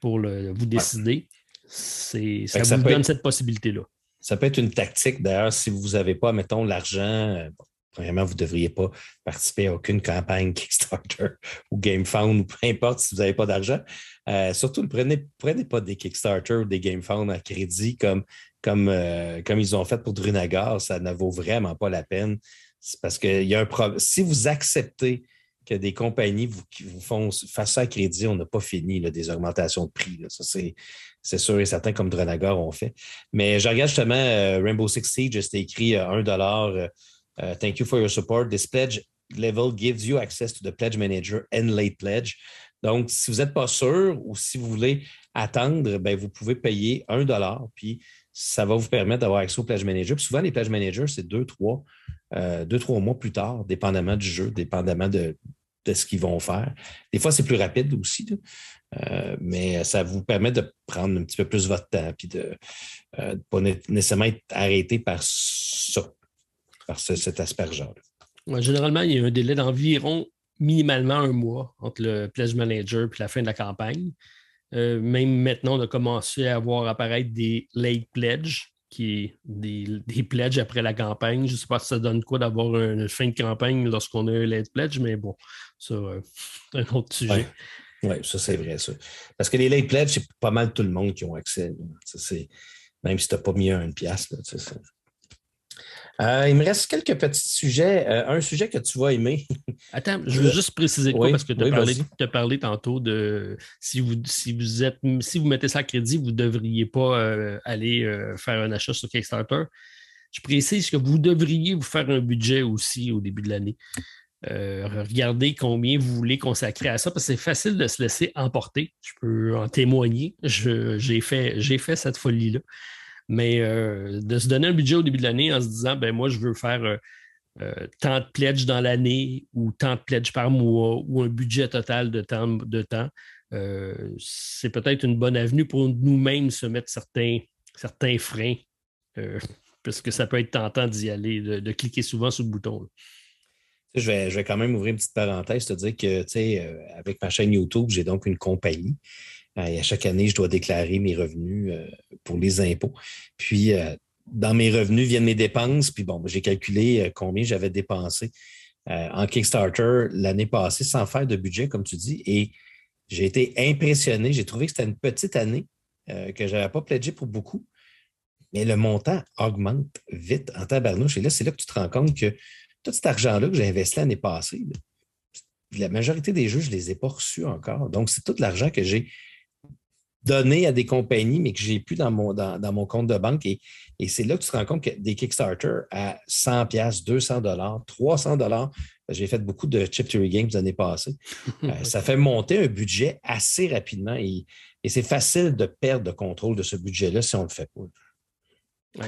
pour vous décider. Ça vous donne cette possibilité-là. Ça peut être une tactique, d'ailleurs, si vous n'avez pas, mettons, l'argent, Premièrement, vous ne devriez pas participer à aucune campagne Kickstarter *laughs* ou GameFound ou peu importe si vous n'avez pas d'argent. Euh, surtout, ne prenez, prenez pas des Kickstarter ou des GameFound à crédit comme, comme, euh, comme ils ont fait pour Drunagar. Ça ne vaut vraiment pas la peine. Parce que y a un. Si vous acceptez que des compagnies vous, vous font face à crédit, on n'a pas fini des augmentations de prix. Ça, c'est sûr et certain, comme Drunagar ont fait. Mais je regarde justement euh, Rainbow Six Siege, c'était écrit 1 dollar Uh, thank you for your support. This pledge level gives you access to the pledge manager and late pledge. Donc, si vous n'êtes pas sûr ou si vous voulez attendre, ben, vous pouvez payer un dollar, puis ça va vous permettre d'avoir accès au pledge manager. Puis souvent, les pledge managers, c'est deux, trois, euh, deux, trois mois plus tard, dépendamment du jeu, dépendamment de, ce qu'ils vont faire. Des fois, c'est plus rapide aussi, euh, mais ça vous permet de prendre un petit peu plus votre temps, puis de ne euh, pas nécessairement être arrêté par ça par cet aspergeur. généralement, il y a un délai d'environ minimalement un mois entre le pledge manager et la fin de la campagne. Euh, même maintenant, on a commencé à voir apparaître des late pledges, qui est des, des pledges après la campagne. Je ne sais pas si ça donne quoi d'avoir une fin de campagne lorsqu'on a un late pledge, mais bon, ça, euh, c'est *laughs* un autre sujet. Oui, ça, c'est vrai, ça. Parce que les late pledges, c'est pas mal tout le monde qui ont accès. même si tu n'as pas mis un pièce. Euh, il me reste quelques petits sujets. Euh, un sujet que tu vas aimer. *laughs* Attends, je veux juste préciser quoi parce que tu as, parlé tantôt de si vous, si vous êtes si vous mettez ça à crédit, vous ne devriez pas euh, aller faire un achat sur Kickstarter. Je précise que vous devriez vous faire un budget aussi au début de l'année. regardez combien vous voulez consacrer à ça, parce que c'est facile de se laisser emporter. Je peux en témoigner. J'ai fait, fait cette folie-là. Mais euh, de se donner un budget au début de l'année en se disant, ben moi, je veux faire euh, euh, tant de pledges dans l'année ou tant de pledges par mois ou un budget total de temps, de temps c'est peut-être une bonne avenue pour nous-mêmes se mettre certains, certains freins, parce que ça peut être tentant d'y aller, de, cliquer souvent sur le bouton. Je vais, je vais, quand même ouvrir une petite parenthèse, te dire que, tu sais, avec ma chaîne YouTube, j'ai donc une compagnie. Euh, à chaque année, je dois déclarer mes revenus euh, pour les impôts. Puis, euh, dans mes revenus viennent mes dépenses. Puis, bon, j'ai calculé combien j'avais dépensé en Kickstarter l'année passée sans faire de budget, comme tu dis. Et j'ai été impressionné. J'ai trouvé que c'était une petite année, que je n'avais pas pledgé pour beaucoup. Mais le montant augmente vite en tabarnouche. Et là, c'est là que tu te rends compte que tout cet argent-là que j'ai investi l'année passée, la majorité des jeux, je ne les ai pas reçus encore. Donc, c'est tout l'argent que j'ai donné à des compagnies, mais que je n'ai plus dans mon, dans, mon compte de banque. Et, c'est là que tu te rends compte que des Kickstarter à 100 200 300 j'ai fait beaucoup de Chip Theory Games l'année passée. *laughs* Euh, ça fait monter un budget assez rapidement et, c'est facile de perdre le contrôle de ce budget-là si on ne le fait pas.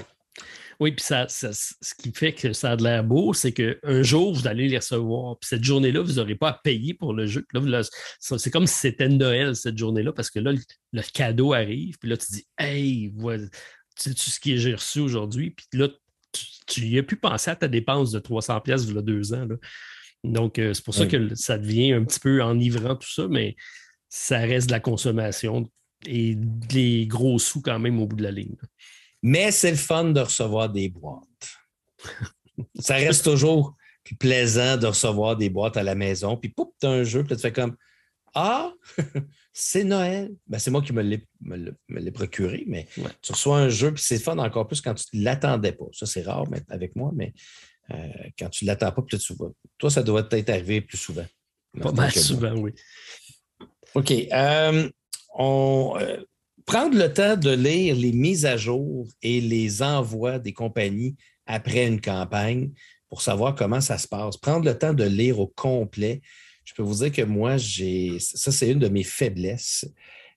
Oui, puis ça, ce qui fait que ça a de l'air beau, c'est qu'un jour, vous allez les recevoir. Puis cette journée-là, vous n'aurez pas à payer pour le jeu. c'est comme si c'était Noël cette journée-là, parce que là, le, cadeau arrive. Puis là, tu dis Hey, voilà, tu sais ce que j'ai reçu aujourd'hui. Puis là, tu n'y as plus pensé à ta dépense de 300$ il y a deux ans. Donc, euh, c'est pour ça que ça devient un petit peu enivrant tout ça, mais ça reste de la consommation et des gros sous quand même au bout de la ligne. Mais c'est le fun de recevoir des boîtes. Ça reste toujours plaisant de recevoir des boîtes à la maison. Puis, pouf, tu as un jeu, puis tu fais comme Ah, *laughs* c'est Noël. Ben, c'est moi qui me l'ai procuré, mais tu reçois un jeu, puis c'est fun encore plus quand tu ne l'attendais pas. Ça, c'est rare avec moi, mais euh, quand tu ne l'attends pas, puis tu vois. Toi, ça doit être arrivé plus souvent. Pas mal souvent, oui. OK. Euh, on, euh, prendre le temps de lire les mises à jour et les envois des compagnies après une campagne pour savoir comment ça se passe. Prendre le temps de lire au complet. Je peux vous dire que moi, j'ai ça, c'est une de mes faiblesses.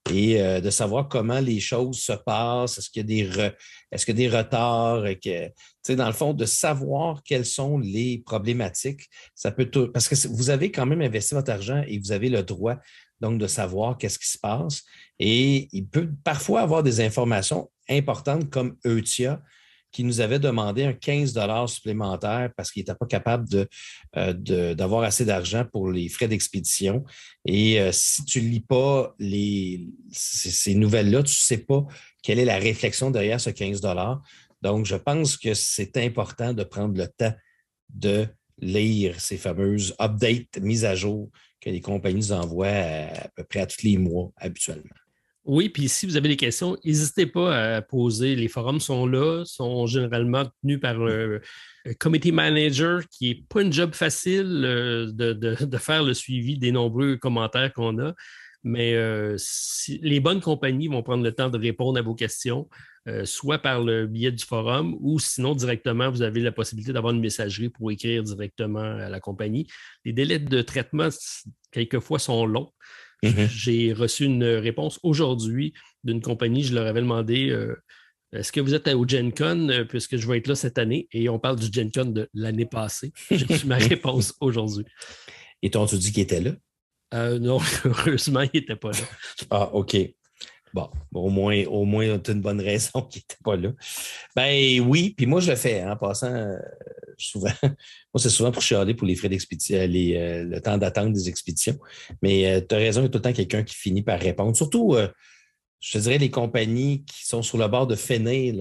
Et euh, de savoir comment les choses se passent, est-ce qu'il y a des, est-ce qu'il y a des retards, que, dans le fond, de savoir quelles sont les problématiques, ça peut tout, parce que vous avez quand même investi votre argent et vous avez le droit donc de savoir qu'est-ce qui se passe. Et il peut parfois avoir des informations importantes comme Eutia, qui nous avait demandé un 15 supplémentaire parce qu'il n'était pas capable euh, d'avoir assez d'argent pour les frais d'expédition. Et euh, si tu ne lis pas ces, nouvelles-là, tu ne sais pas quelle est la réflexion derrière ce 15 Donc, je pense que c'est important de prendre le temps de lire ces fameuses updates, mises à jour que les compagnies nous envoient à, peu près à tous les mois habituellement. Oui, puis si vous avez des questions, n'hésitez pas à poser. Les forums sont là, sont généralement tenus par le committee manager, qui n'est pas un job facile euh, de, faire le suivi des nombreux commentaires qu'on a. Mais euh, les bonnes compagnies vont prendre le temps de répondre à vos questions. Euh, soit par le biais du forum ou sinon directement, vous avez la possibilité d'avoir une messagerie pour écrire directement à la compagnie. Les délais de traitement, quelquefois, sont longs. Mm-hmm. J'ai reçu une réponse aujourd'hui d'une compagnie. Je leur avais demandé euh, est-ce que vous êtes au Gen Con, puisque je vais être là cette année? Et on parle du Gen Con de l'année passée. J'ai reçu ma *laughs* réponse aujourd'hui. Et t'ont-tu dit qu'il était là? Non, *laughs* heureusement, il n'était pas là. Ah, OK. Bon, au moins, au moins, tu as une bonne raison qu'il n'était pas là. Ben oui, puis moi, je le fais hein, en passant euh, souvent. *laughs* moi, c'est souvent pour chialer pour les frais d'expédition, euh, euh, le temps d'attente des expéditions. Mais tu as raison, il y a tout le temps quelqu'un qui finit par répondre. Surtout, je te dirais, les compagnies qui sont sur le bord de finir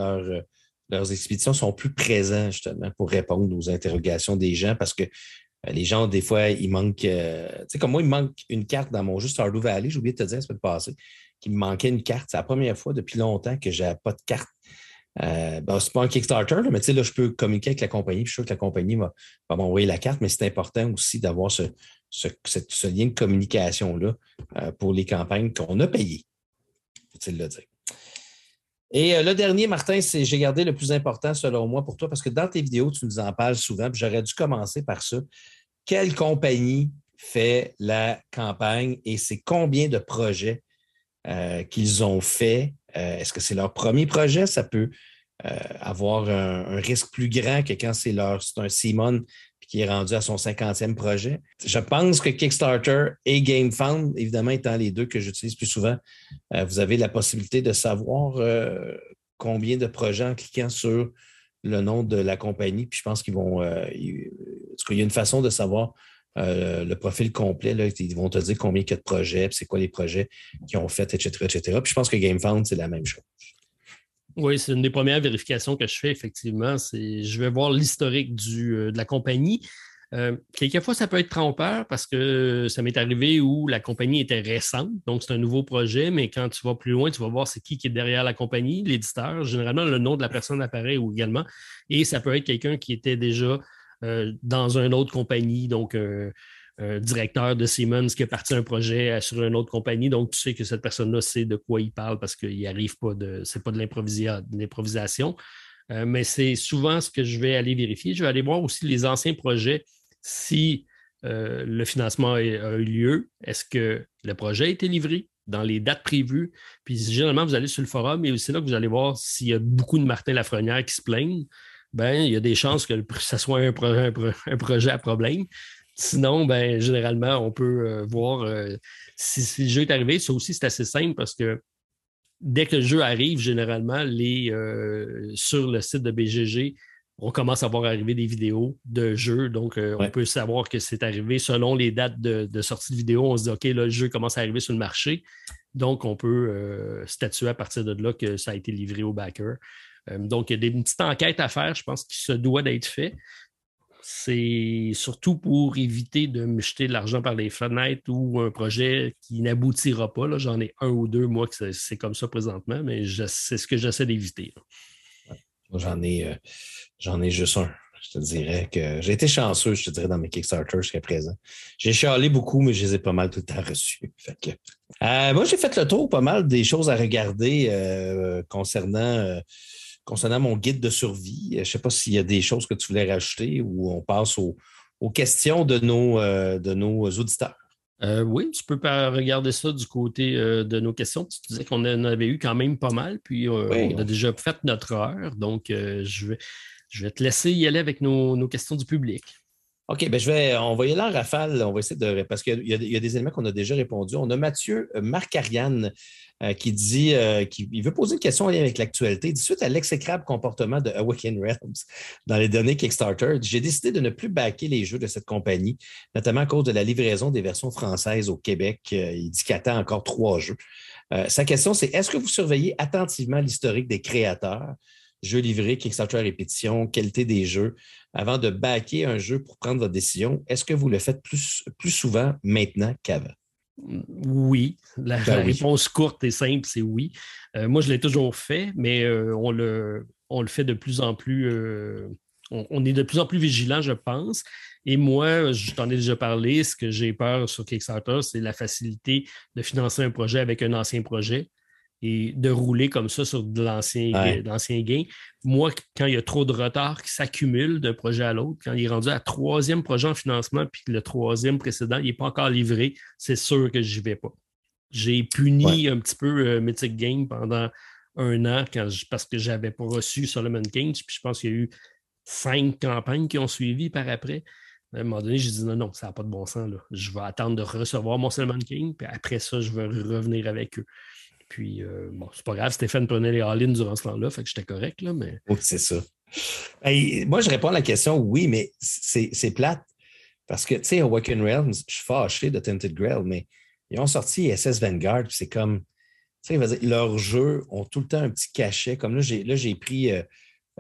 leurs expéditions sont plus présents justement pour répondre aux interrogations des gens parce que les gens, des fois, il manque. tu sais, comme moi, il manque une carte dans mon jeu Stardew Valley. J'ai oublié de te dire, peut te passer qu'il me manquait une carte. C'est la première fois depuis longtemps que je pas de carte Euh, ben, c'est pas un Kickstarter, mais là, je peux communiquer avec la compagnie. je suis sûr que la compagnie va, m'envoyer la carte, mais c'est important aussi d'avoir ce, lien de communication-là euh, pour les campagnes qu'on a payées. Faut-il le dire. Et euh, le dernier, Martin, c'est j'ai gardé le plus important selon moi pour toi, parce que dans tes vidéos, tu nous en parles souvent, puis j'aurais dû commencer par ça. Quelle compagnie fait la campagne et c'est combien de projets euh, qu'ils ont fait? Euh, est-ce que c'est leur premier projet? Ça peut avoir un, risque plus grand que quand c'est leur c'est un Simon qui est rendu à son 50e projet. Je pense que Kickstarter et GameFound, évidemment étant les deux que j'utilise plus souvent, euh, vous avez la possibilité de savoir euh, combien de projets en cliquant sur le nom de la compagnie. Puis je pense qu'ils vont. Euh, il, y a une façon de savoir le profil complet. Ils vont te dire combien il y a de projets, c'est quoi les projets qu'ils ont fait, etc., etc. Puis je pense que GameFound, c'est la même chose. Oui, c'est une des premières vérifications que je fais, effectivement. C'est je vais voir l'historique euh, de la compagnie. Euh, quelquefois, ça peut être trompeur parce que ça m'est arrivé où la compagnie était récente, donc c'est un nouveau projet, mais quand tu vas plus loin, tu vas voir c'est qui qui est derrière la compagnie, l'éditeur. Généralement, le nom de la personne apparaît également. Et ça peut être quelqu'un qui était déjà euh, dans une autre compagnie, donc directeur de Siemens qui est parti un projet sur une autre compagnie. Donc, tu sais que cette personne-là sait de quoi il parle parce qu'il n'arrive pas de. C'est pas de l'improvisation. Euh, mais c'est souvent ce que je vais aller vérifier. Je vais aller voir aussi les anciens projets si euh, le financement a, eu lieu. Est-ce que le projet a été livré dans les dates prévues? Puis généralement, vous allez sur le forum et aussi là que vous allez voir s'il y a beaucoup de Martin Lafrenière qui se plaignent. Ben, il y a des chances que ce soit un, un projet à problème. Sinon, ben, généralement, on peut euh, voir euh, si, le jeu est arrivé. Ça aussi, c'est assez simple parce que dès que le jeu arrive, généralement, les, euh, sur le site de BGG, on commence à voir arriver des vidéos de jeux. Donc, on peut savoir que c'est arrivé selon les dates de, sortie de vidéo. On se dit, OK, là, le jeu commence à arriver sur le marché. Donc, on peut statuer à partir de là que ça a été livré au backer. donc, il y a des petites enquêtes à faire, je pense, qui se doit d'être fait c'est surtout pour éviter de me jeter de l'argent par les fenêtres ou un projet qui n'aboutira pas. J'en ai un ou deux, moi, que c'est comme ça présentement, mais c'est ce que j'essaie d'éviter. J'en ai, euh, ai juste un. Je te dirais que j'ai été chanceux, je te dirais, dans mes Kickstarter jusqu'à présent. J'ai chialé beaucoup, mais je les ai pas mal tout le temps *laughs* reçus. Euh, moi, j'ai fait le tour pas mal des choses à regarder euh, concernant concernant mon guide de survie. Je ne sais pas s'il y a des choses que tu voulais rajouter ou on passe aux, questions de nos, euh, de nos auditeurs. Euh, oui, tu peux regarder ça du côté euh, de nos questions. Tu disais qu'on en avait eu quand même pas mal, puis on a déjà fait notre heure. Donc, je, vais, je vais te laisser y aller avec nos, questions du public. OK, ben je vais, on va y aller en rafale. On va essayer de. Parce qu'il y, a des éléments qu'on a déjà répondu. On a Mathieu Marc-Ariane euh, qui dit euh, qu'il veut poser une question en lien avec l'actualité. Suite à l'exécrable comportement de Awaken Realms dans les données Kickstarter, j'ai décidé de ne plus backer les jeux de cette compagnie, notamment à cause de la livraison des versions françaises au Québec. Euh, il dit qu'il attend encore trois jeux. sa question, c'est est-ce que vous surveillez attentivement l'historique des créateurs, jeux livrés, Kickstarter répétition, qualité des jeux, avant de backer un jeu pour prendre votre décision? Est-ce que vous le faites plus, plus souvent maintenant qu'avant? Oui. La, ben réponse courte et simple, c'est oui. Euh, moi, je l'ai toujours fait, mais euh, on, le, on le fait de plus en plus. Euh, on, est de plus en plus vigilant, je pense. Et moi, je t'en ai déjà parlé. Ce que j'ai peur sur Kickstarter, c'est la facilité de financer un projet avec un ancien projet et de rouler comme ça sur de l'ancien gain. Moi, quand il y a trop de retard qui s'accumule d'un projet à l'autre, quand il est rendu à troisième projet en financement, puis que le troisième précédent, il n'est pas encore livré, c'est sûr que je n'y vais pas. J'ai puni un petit peu euh, Mythic Game pendant un an parce que je n'avais pas reçu Solomon Kings, puis je pense qu'il y a eu cinq campagnes qui ont suivi par après. À un moment donné, j'ai dit non, non, ça n'a pas de bon sens. Là. Je vais attendre de recevoir mon Solomon King, puis après ça, je vais revenir avec eux. Puis, euh, bon, c'est pas grave, Stéphane prenait les all durant ce temps-là, fait que j'étais correct, là, mais. Oui, c'est ça. moi, je réponds à la question oui, mais c'est plate. Parce que, tu sais, Awaken Realms, je suis fâché de Tinted Grail, mais ils ont sorti SS Vanguard, c'est comme, tu sais, leurs jeux ont tout le temps un petit cachet. Comme là, j'ai pris euh,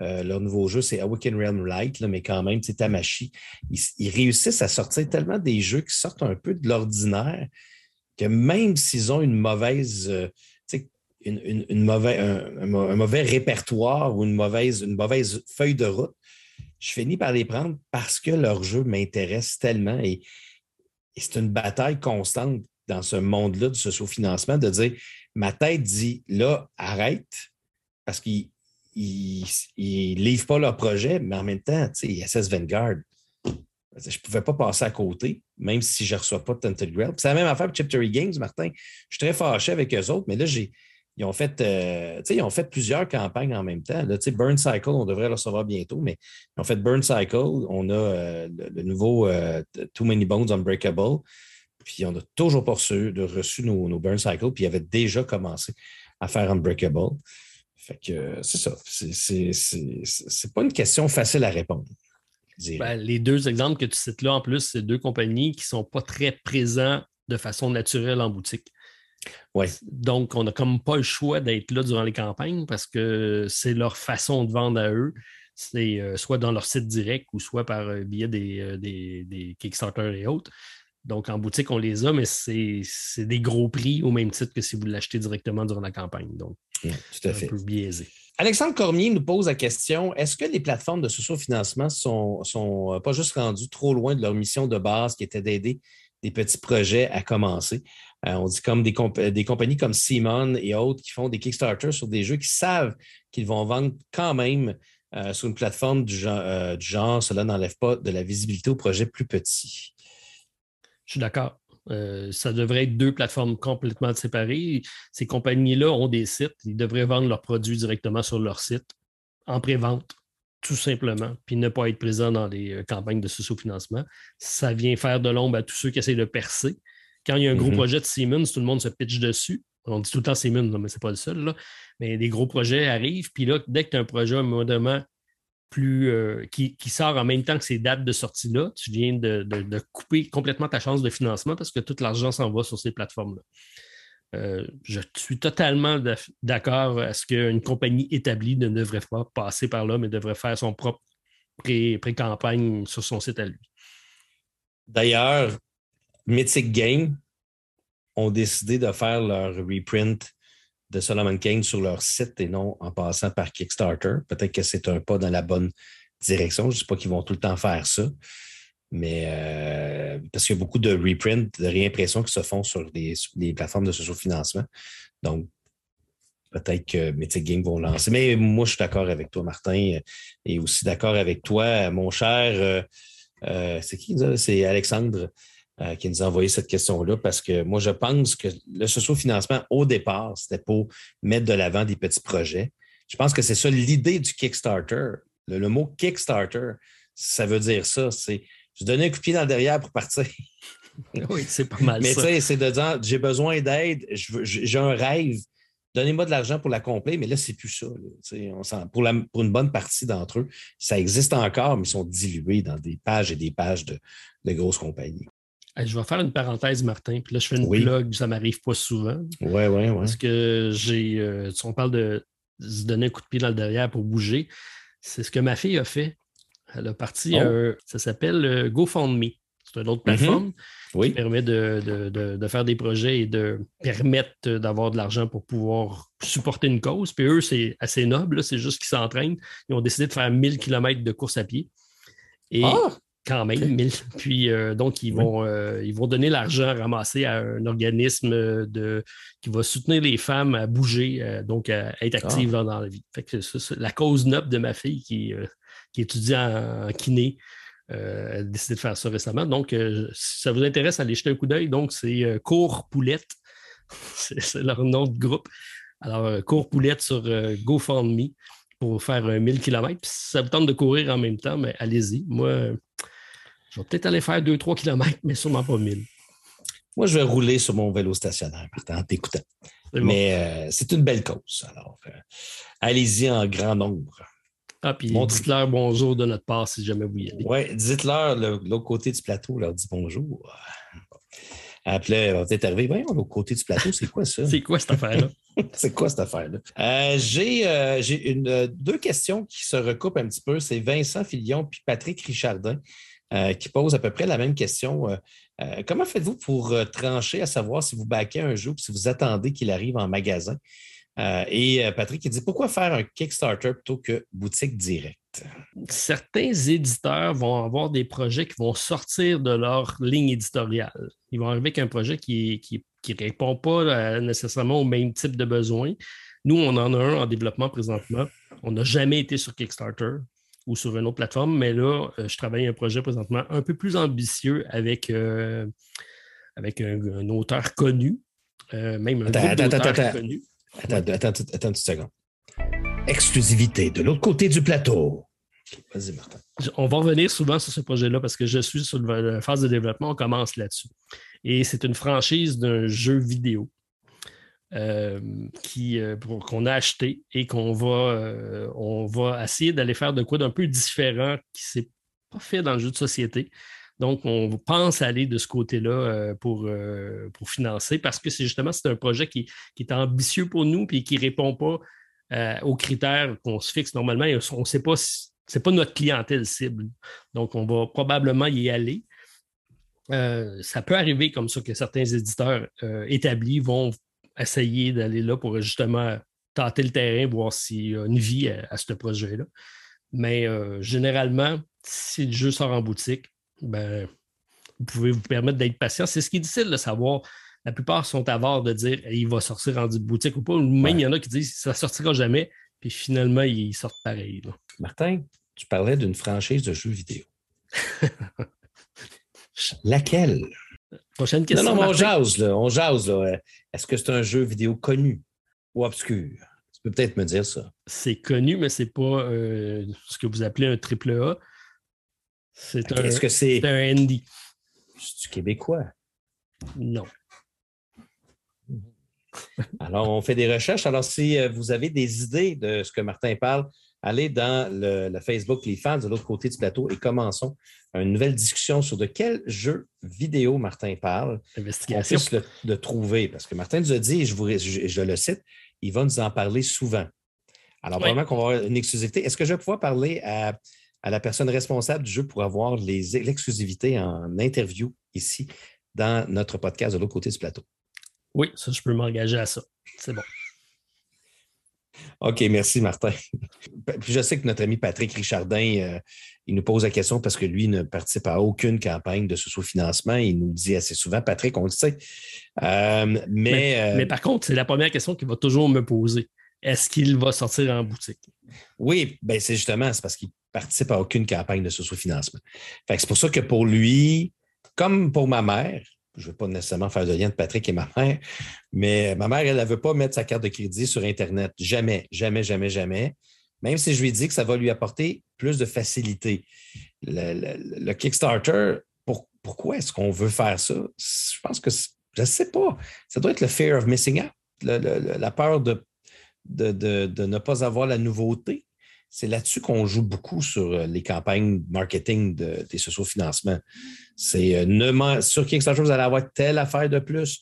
euh, leur nouveau jeu, c'est Awaken Realm Light, là, mais quand même, c'est Tamashi. Ils, ils, réussissent à sortir tellement des jeux qui sortent un peu de l'ordinaire que même s'ils ont une mauvaise une, un, mauvais répertoire ou une mauvaise, une mauvaise feuille de route, je finis par les prendre parce que leur jeu m'intéresse tellement et, c'est une bataille constante dans ce monde-là du socio-financement de dire ma tête dit là, arrête parce qu'ils ne livrent pas leur projet, mais en même temps, SS Vanguard, je ne pouvais pas passer à côté, même si je ne reçois pas Tented Grail. C'est la même affaire pour Chip Games, Martin. Je suis très fâché avec eux autres, mais là, j'ai, ils ont fait, euh, ils ont fait plusieurs campagnes en même temps. Burn Cycle, on devrait le recevoir bientôt, mais ils ont fait Burn Cycle. On a euh, le, nouveau euh, Too Many Bones Unbreakable. Puis on n'a toujours pas reçu, de, reçu nos, Burn Cycle, puis ils avaient déjà commencé à faire Unbreakable. Fait que c'est ça. C'est pas une question facile à répondre. Ben, les deux exemples que tu cites là, en plus, c'est deux compagnies qui ne sont pas très présents de façon naturelle en boutique. Ouais. Donc, on n'a comme pas le choix d'être là durant les campagnes parce que c'est leur façon de vendre à eux. C'est euh, soit dans leur site direct ou soit par euh, biais des, euh, des, des, Kickstarter et autres. Donc, en boutique, on les a, mais c'est des gros prix au même titre que si vous l'achetez directement durant la campagne. Donc, tout à fait. un peu biaisé. Alexandre Cormier nous pose la question est-ce que les plateformes de socio-financement sont, sont pas juste rendues trop loin de leur mission de base qui était d'aider des petits projets à commencer? Euh, on dit comme des, compagnies comme Simon et autres qui font des Kickstarter sur des jeux qui savent qu'ils vont vendre quand même euh, sur une plateforme du genre, euh, du genre cela n'enlève pas de la visibilité au projet plus petit. Je suis d'accord. ça devrait être deux plateformes complètement séparées. Ces compagnies-là ont des sites. Ils devraient vendre leurs produits directement sur leur site en pré-vente, tout simplement, puis ne pas être présent dans les campagnes de socio-financement. Ça vient faire de l'ombre à tous ceux qui essaient de percer. Quand il y a un gros mhm. projet de Siemens, tout le monde se pitch dessus. On dit tout le temps Siemens, mais ce n'est pas le seul. Mais des gros projets arrivent. Puis là, dès que tu as un projet modérément plus euh, qui, sort en même temps que ces dates de sortie-là, tu viens de, couper complètement ta chance de financement parce que tout l'argent s'en va sur ces plateformes-là. Euh, je suis totalement d'accord à ce qu'une compagnie établie ne devrait pas passer par là, mais devrait faire son propre pré-campagne sur son site à lui. D'ailleurs, Mythic Game ont décidé de faire leur reprint de Solomon Kane sur leur site et non en passant par Kickstarter. Peut-être que c'est un pas dans la bonne direction. Je ne sais pas qu'ils vont tout le temps faire ça. Mais euh, parce qu'il y a beaucoup de reprints, de réimpressions qui se font sur des, plateformes de socio-financement. Donc, peut-être que Mythic Game vont lancer. Mais moi, je suis d'accord avec toi, Martin, et aussi d'accord avec toi, mon cher. Euh, euh, c'est qui? C'est Alexandre euh, qui nous a envoyé cette question-là parce que moi, je pense que le socio-financement, au départ, c'était pour mettre de l'avant des petits projets. Je pense que c'est ça l'idée du Kickstarter. Le, mot Kickstarter, ça veut dire ça. C'est je donner un coup de pied dans le derrière pour partir. *laughs* oui, c'est pas mal Mais tu sais, c'est de dire j'ai besoin d'aide, j'ai un rêve, donnez-moi de l'argent pour l'accomplir, mais là, c'est plus ça. on pour, pour, une bonne partie d'entre eux, ça existe encore, mais ils sont dilués dans des pages et des pages de grosses compagnies je vais faire une parenthèse, Martin. Puis là, je fais une blog, ça ne m'arrive pas souvent. Oui, oui, oui. Parce que j'ai. Euh, on parle de se donner un coup de pied dans le derrière pour bouger. C'est ce que ma fille a fait. Elle a parti, oh. ça s'appelle euh, GoFundMe. C'est une autre plateforme qui permet de, faire des projets et de permettre d'avoir de l'argent pour pouvoir supporter une cause. Puis eux, c'est assez noble, c'est juste qu'ils s'entraînent. Ils ont décidé de faire 1000 km de course à pied. Et ah! quand même. Puis euh, donc, ils vont, euh, ils vont donner l'argent ramassé à un organisme de, qui va soutenir les femmes à bouger, euh, donc à être actives dans la vie. Fait que la cause noble de ma fille qui, qui étudie en, kiné. a décidé de faire ça récemment. Donc, si ça vous intéresse, allez jeter un coup d'œil. Donc, c'est Cours Poulette. *laughs* c'est leur nom de groupe. Alors, Cours Poulette sur GoFundMe pour faire 1000 km. si ça vous tente de courir en même temps, mais allez-y. Moi, je vais peut-être aller faire 2-3 km, mais sûrement pas 1000. Moi, je vais rouler sur mon vélo stationnaire en t'écoutant. Mais euh, c'est une belle cause. Alors, euh, allez-y en grand nombre. Ah, puis dites-leur bonjour de notre part si jamais vous y allez. Oui, dites-leur l'autre côté du plateau, leur dit bonjour. Après, elle va peut-être arriver. Voyons, l'autre côté du plateau, c'est quoi ça? *laughs* c'est quoi cette affaire-là? *laughs* c'est quoi cette affaire-là? Euh, j'ai deux questions qui se recoupent un petit peu. C'est Vincent Filion puis Patrick Richardin euh, qui pose à peu près la même question. Euh, euh, comment faites-vous pour trancher à savoir si vous baquez un jeu ou si vous attendez qu'il arrive en magasin? Euh, et euh, Patrick, il dit pourquoi faire un Kickstarter plutôt que boutique directe? Certains éditeurs vont avoir des projets qui vont sortir de leur ligne éditoriale. Ils vont arriver avec un projet qui ne répond pas nécessairement au même type de besoin. Nous, on en a un en développement présentement. On n'a jamais été sur Kickstarter ou sur une autre plateforme, mais là, je travaille un projet présentement un peu plus ambitieux avec, avec un, auteur connu, même un attends, attends, attends. Attends, attends, une seconde. Exclusivité de l'autre côté du plateau. Vas-y, Martin. On va revenir souvent sur ce projet-là parce que je suis sur la phase de développement, on commence là-dessus. Et c'est une franchise d'un jeu vidéo euh, euh, qu'on a acheté et qu'on va, euh, va essayer d'aller faire de quoi d'un peu différent qui ne s'est pas fait dans le jeu de société. Donc, on pense aller de ce côté-là euh, pour, euh, pour financer parce que c'est justement c'est un projet qui, est ambitieux pour nous et qui ne répond pas euh, aux critères qu'on se fixe normalement. On ne sait pas, ce n'est pas notre clientèle cible. Donc, on va probablement y aller. ça peut arriver comme ça que certains éditeurs établis vont essayer d'aller là pour justement tenter le terrain, voir s'il y a une vie à ce projet-là. Mais généralement, si le jeu sort en boutique, ben, vous pouvez vous permettre d'être patient. C'est ce qui est difficile de savoir. La plupart sont avares de dire il va sortir en boutique ou pas. Même il y en a qui disent ça ne sortira jamais. Puis finalement, ils sortent pareil. Martin, tu parlais d'une franchise de jeux vidéo. *laughs* Laquelle? Prochaine question. Non, non, on jase, là. On jase, là. Est-ce que c'est un jeu vidéo connu ou obscur? Tu peux peut-être me dire ça. C'est connu, mais ce n'est pas euh, ce que vous appelez un triple A. C'est un, Est-ce que c'est un Andy. C'est québécois? Non. *laughs* Alors, on fait des recherches. Alors, si euh, vous avez des idées de ce que Martin parle, allez dans le, Facebook Les Fans de l'autre côté du plateau et commençons une nouvelle discussion sur de quel jeu vidéo Martin parle. Investigation. On le, trouver. Parce que Martin nous a dit, et je, vous, je, le cite, il va nous en parler souvent. Alors, vraiment qu'on va avoir une exclusivité. Est-ce que je vais pouvoir parler à à la personne responsable du jeu pour avoir l'exclusivité en interview ici dans notre podcast de l'autre côté du plateau. Oui, ça, je peux m'engager à ça. C'est bon. OK, merci, Martin. je sais que notre ami Patrick Richardin, euh, il nous pose la question parce que lui ne participe à aucune campagne de sous-financement. Il nous dit assez souvent, Patrick, on le sait. Euh, mais, euh, mais, par contre, c'est la première question qu'il va toujours me poser. Est-ce qu'il va sortir en boutique? Oui, ben c'est justement, c'est parce qu'il participe à aucune campagne de socio-financement. C'est pour ça que pour lui, comme pour ma mère, je ne veux pas nécessairement faire de lien de Patrick et ma mère, mais ma mère, elle ne veut pas mettre sa carte de crédit sur Internet. Jamais, jamais, jamais, jamais. Même si je lui dis que ça va lui apporter plus de facilité. Le, Kickstarter, pourquoi est-ce qu'on veut faire ça? Je pense que je ne sais pas. Ça doit être le fear of missing out, la peur de, de, ne pas avoir la nouveauté c'est là-dessus qu'on joue beaucoup sur euh, les campagnes marketing des socio-financements. C'est euh, sur Kickstarter, vous allez avoir telle affaire de plus,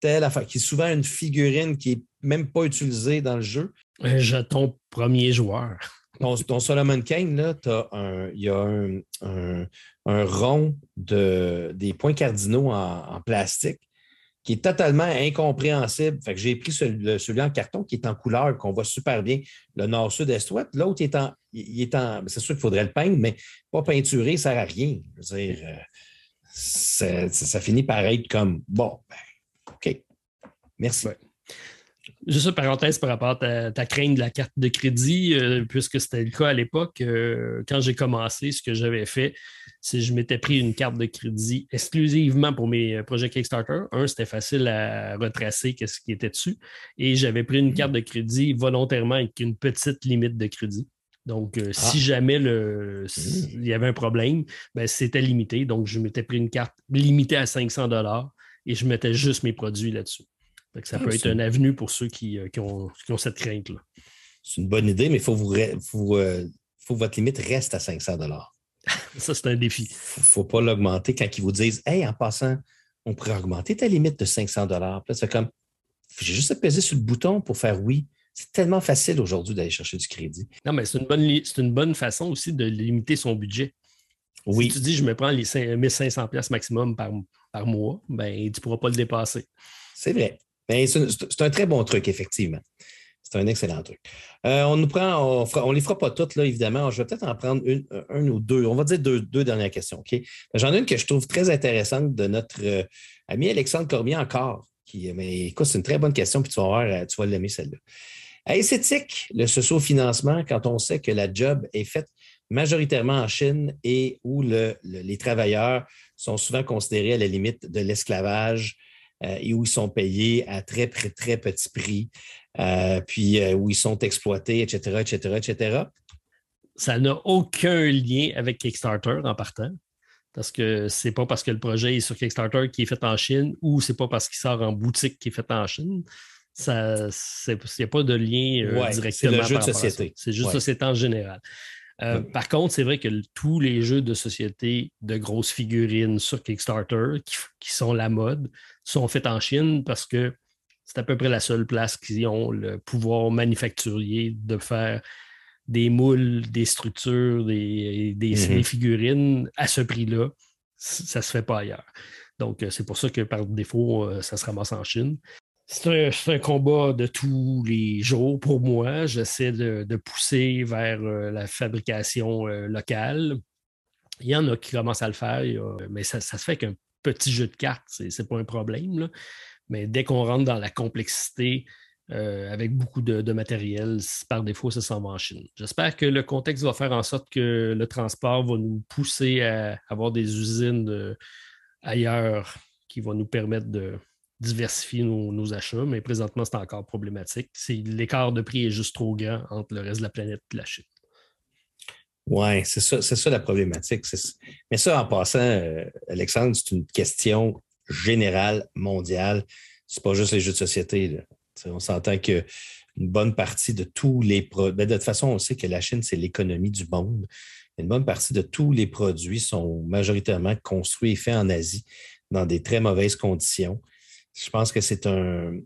telle affaire, qui est souvent une figurine qui n'est même pas utilisée dans le jeu. Un jeton premier joueur. *laughs* Ton, Solomon Kane, là, un, il y a un, rond de, des points cardinaux en plastique qui est totalement incompréhensible. Fait j'ai pris celui, en carton qui est en couleur, qu'on voit super bien, le nord-sud, est-ouest. L'autre est en. Il est en c'est sûr qu'il faudrait le peindre, mais pas peinturé, ça ne sert à rien. Je veux dire, euh, ça, finit par être comme bon, ben, OK. Merci. Juste une parenthèse par rapport à ta, crainte de la carte de crédit, euh, puisque c'était le cas à l'époque, euh, quand j'ai commencé, ce que j'avais fait, que je m'étais pris une carte de crédit exclusivement pour mes euh, projets Kickstarter. Un, c'était facile à retracer ce qui était dessus. Et j'avais pris une mmh. carte de crédit volontairement avec une petite limite de crédit. Donc, si ah. jamais le, mmh. il y avait un problème, ben, c'était limité. Donc, je m'étais pris une carte limitée à 500 et je mettais juste mes produits là-dessus ça ah, peut être un avenue pour ceux qui, euh, ont, cette crainte-là. C'est une bonne idée, mais il faut, vous, euh, faut que votre limite reste à 500 *laughs* Ça, c'est un défi. Il ne faut pas l'augmenter quand ils vous disent Hey, en passant, on pourrait augmenter ta limite de 500 c'est comme j'ai juste à peser sur le bouton pour faire oui. C'est tellement facile aujourd'hui d'aller chercher du crédit. Non, mais c'est une, bonne, une bonne façon aussi de limiter son budget. Oui. Si tu dis je me prends les 1500 maximum par, par mois, ben, tu ne pourras pas le dépasser. C'est vrai. Ben, c'est un très bon truc, effectivement. C'est un excellent truc. Euh, on nous prend, on les fera pas toutes, là, évidemment. Je vais peut-être en prendre une, ou deux. On va dire deux, dernières questions. J'en ai une que je trouve très intéressante de notre euh, ami Alexandre Cormier encore. Qui, mais écoute, c'est une très bonne question, puis tu vas euh, tu vas l'aimer celle-là. Est-ce le socio-financement quand on sait que la job est faite majoritairement en Chine et où les travailleurs sont souvent considérés à la limite de l'esclavage et où ils sont payés à très, très, très petit prix? Euh, puis euh, où ils sont exploités, etc., etc., etc. Ça n'a aucun lien avec Kickstarter en partant. Parce que c'est pas parce que le projet est sur Kickstarter qui est fait en Chine ou c'est pas parce qu'il sort en boutique qui est fait en Chine. Il n'y a pas de lien euh, directement. C'est le jeu de société. C'est juste société en général. Par contre, c'est vrai que tous les jeux de société de grosses figurines sur Kickstarter qui sont la mode sont faits en Chine parce que c'est à peu près la seule place qui ont le pouvoir manufacturier de faire des moules, des structures, des, mm-hmm. figurines à ce prix-là. Ça ne se fait pas ailleurs. Donc, euh, c'est pour ça que par défaut, euh, ça se ramasse en Chine. C'est un, combat de tous les jours pour moi. J'essaie de, pousser vers euh, la fabrication locale. Il y en a qui commencent à le faire, mais ça, se fait qu'un petit jeu de cartes, ce n'est pas un problème. Mais dès qu'on rentre dans la complexité, euh, avec beaucoup de, matériel, par défaut, ça s'en va en Chine. J'espère que le contexte va faire en sorte que le transport va nous pousser à avoir des usines euh, ailleurs qui vont nous permettre de diversifier nos, achats, mais présentement, c'est encore problématique. L'écart de prix est juste trop grand entre le reste de la planète et la Chine. Oui, c'est ça, ça la problématique. Mais ça, en passant, euh, Alexandre, c'est une question général, mondial. C'est pas juste les jeux de société. On s'entend que une bonne partie de tous les produits. Ben, de toute façon, on sait que la Chine, c'est l'économie du monde. Une bonne partie de tous les produits sont majoritairement construits et faits en Asie dans des très mauvaises conditions. Je pense que c'est un,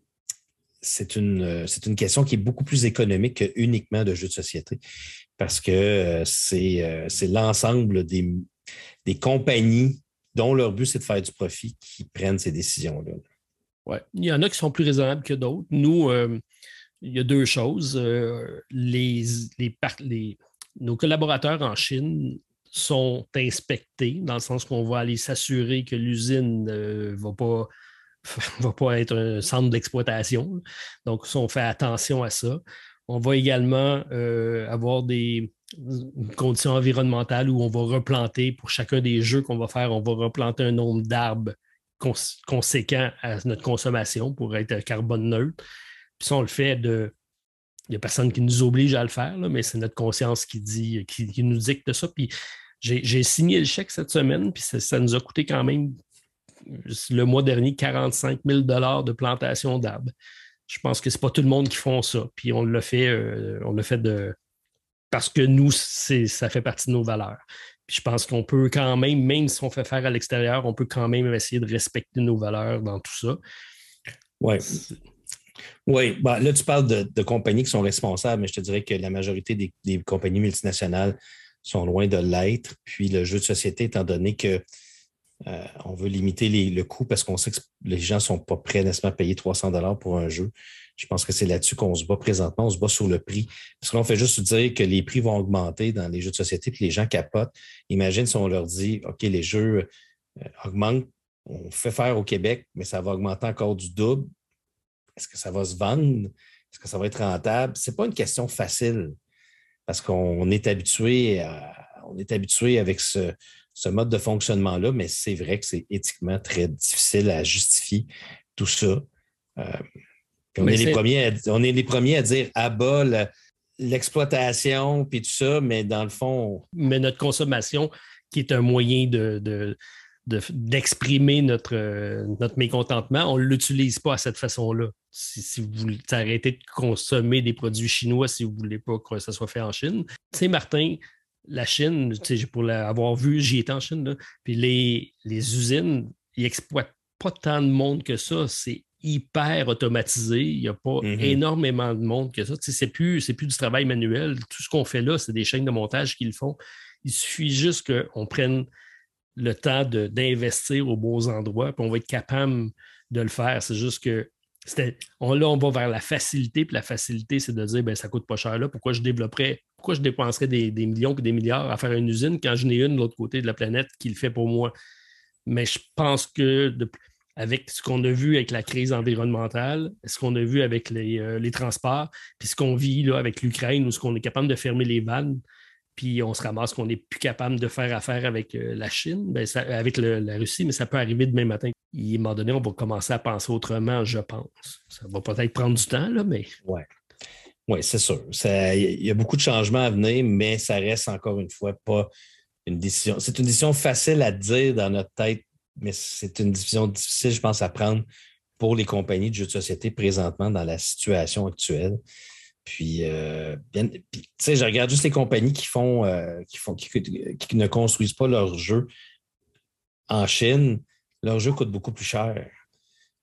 c'est une, c'est une question qui est beaucoup plus économique que uniquement de jeux de société parce que euh, c'est, euh, c'est l'ensemble des, compagnies dont leur but, c'est de faire du profit, qui prennent ces décisions-là. Ouais. Il y en a qui sont plus raisonnables que d'autres. Nous, euh, il y a deux choses. Les, nos collaborateurs en Chine sont inspectés, dans le sens qu'on va aller s'assurer que l'usine ne va pas *laughs* va pas être un centre d'exploitation. Donc, on fait attention à ça. On va également euh, avoir des, conditions environnementales où on va replanter pour chacun des jeux qu'on va faire, on va replanter un nombre d'arbres conséquent à notre consommation pour être carbone neutre. Puis ça, on le fait de. Il n'y a personne qui nous oblige à le faire, mais c'est notre conscience qui, dit, qui, nous dicte ça. Puis j'ai signé le chèque cette semaine, puis ça, nous a coûté quand même le mois dernier 45 000 de plantation d'arbres. Je pense que ce n'est pas tout le monde qui font ça. Puis on l'a fait, euh, on l'a fait de, parce que nous, ça fait partie de nos valeurs. Puis je pense qu'on peut quand même, même si on fait faire à l'extérieur, on peut quand même essayer de respecter nos valeurs dans tout ça. Oui. Oui, ben, là, tu parles de, compagnies qui sont responsables, mais je te dirais que la majorité des, compagnies multinationales sont loin de l'être. Puis le jeu de société, étant donné que euh, on veut limiter le coût parce qu'on sait que les gens ne sont pas prêts nécessairement à payer 300 pour un jeu. Je pense que c'est là-dessus qu'on se bat présentement. On se bat sur le prix. Parce qu'on fait juste dire que les prix vont augmenter dans les jeux de société, puis les gens capotent. Imagine si on leur dit OK, les jeux euh, augmentent, on fait faire au Québec, mais ça va augmenter encore du double. Est-ce que ça va se vendre? Est-ce que ça va être rentable? Ce n'est pas une question facile parce qu'on est habitué on est habitué avec ce, mode de fonctionnement-là, mais c'est vrai que c'est éthiquement très difficile à justifier tout ça. Euh, on est, les premiers à, on est les premiers à dire à bas l'exploitation puis tout ça, mais dans le fond. Mais notre consommation, qui est un moyen de, d'exprimer notre, notre mécontentement, on ne l'utilise pas à cette façon-là. Si, vous arrêtez de consommer des produits chinois si vous ne voulez pas que ça soit fait en Chine. Tu sais, Martin, la Chine, pour l'avoir vu, j'y étais en Chine, puis les, les usines, ils n'exploitent pas tant de monde que ça. C'est hyper automatisé. Il n'y a pas mm-hmm. énormément de monde que ça. Ce n'est plus, plus du travail manuel. Tout ce qu'on fait là, c'est des chaînes de montage qui le font. Il suffit juste qu'on prenne le temps d'investir aux beaux endroits, puis on va être capable de le faire. C'est juste que on, là, on va vers la facilité, puis la facilité, c'est de dire ben, ça coûte pas cher là, pourquoi je développerais, pourquoi je dépenserais des, millions et des milliards à faire une usine quand je n'ai une de l'autre côté de la planète qui le fait pour moi? Mais je pense que avec ce qu'on a vu avec la crise environnementale, ce qu'on a vu avec les, euh, transports, puis ce qu'on vit avec l'Ukraine, où ce qu'on est capable de fermer les vannes, puis on se ramasse qu'on n'est plus capable de faire affaire avec euh, la Chine, ben, avec la Russie, mais ça peut arriver demain matin à un moment donné, on va commencer à penser autrement, je pense. Ça va peut-être prendre du temps, là, mais. Oui. Oui, c'est sûr. Il y a beaucoup de changements à venir, mais ça reste encore une fois pas une décision. C'est une décision facile à dire dans notre tête, mais c'est une décision difficile, je pense, à prendre pour les compagnies de jeux de société présentement dans la situation actuelle. Puis, euh, tu sais, je regarde juste les compagnies qui font, euh, qui, font qui, ne construisent pas leurs jeux en Chine leur jeu coûte beaucoup plus cher.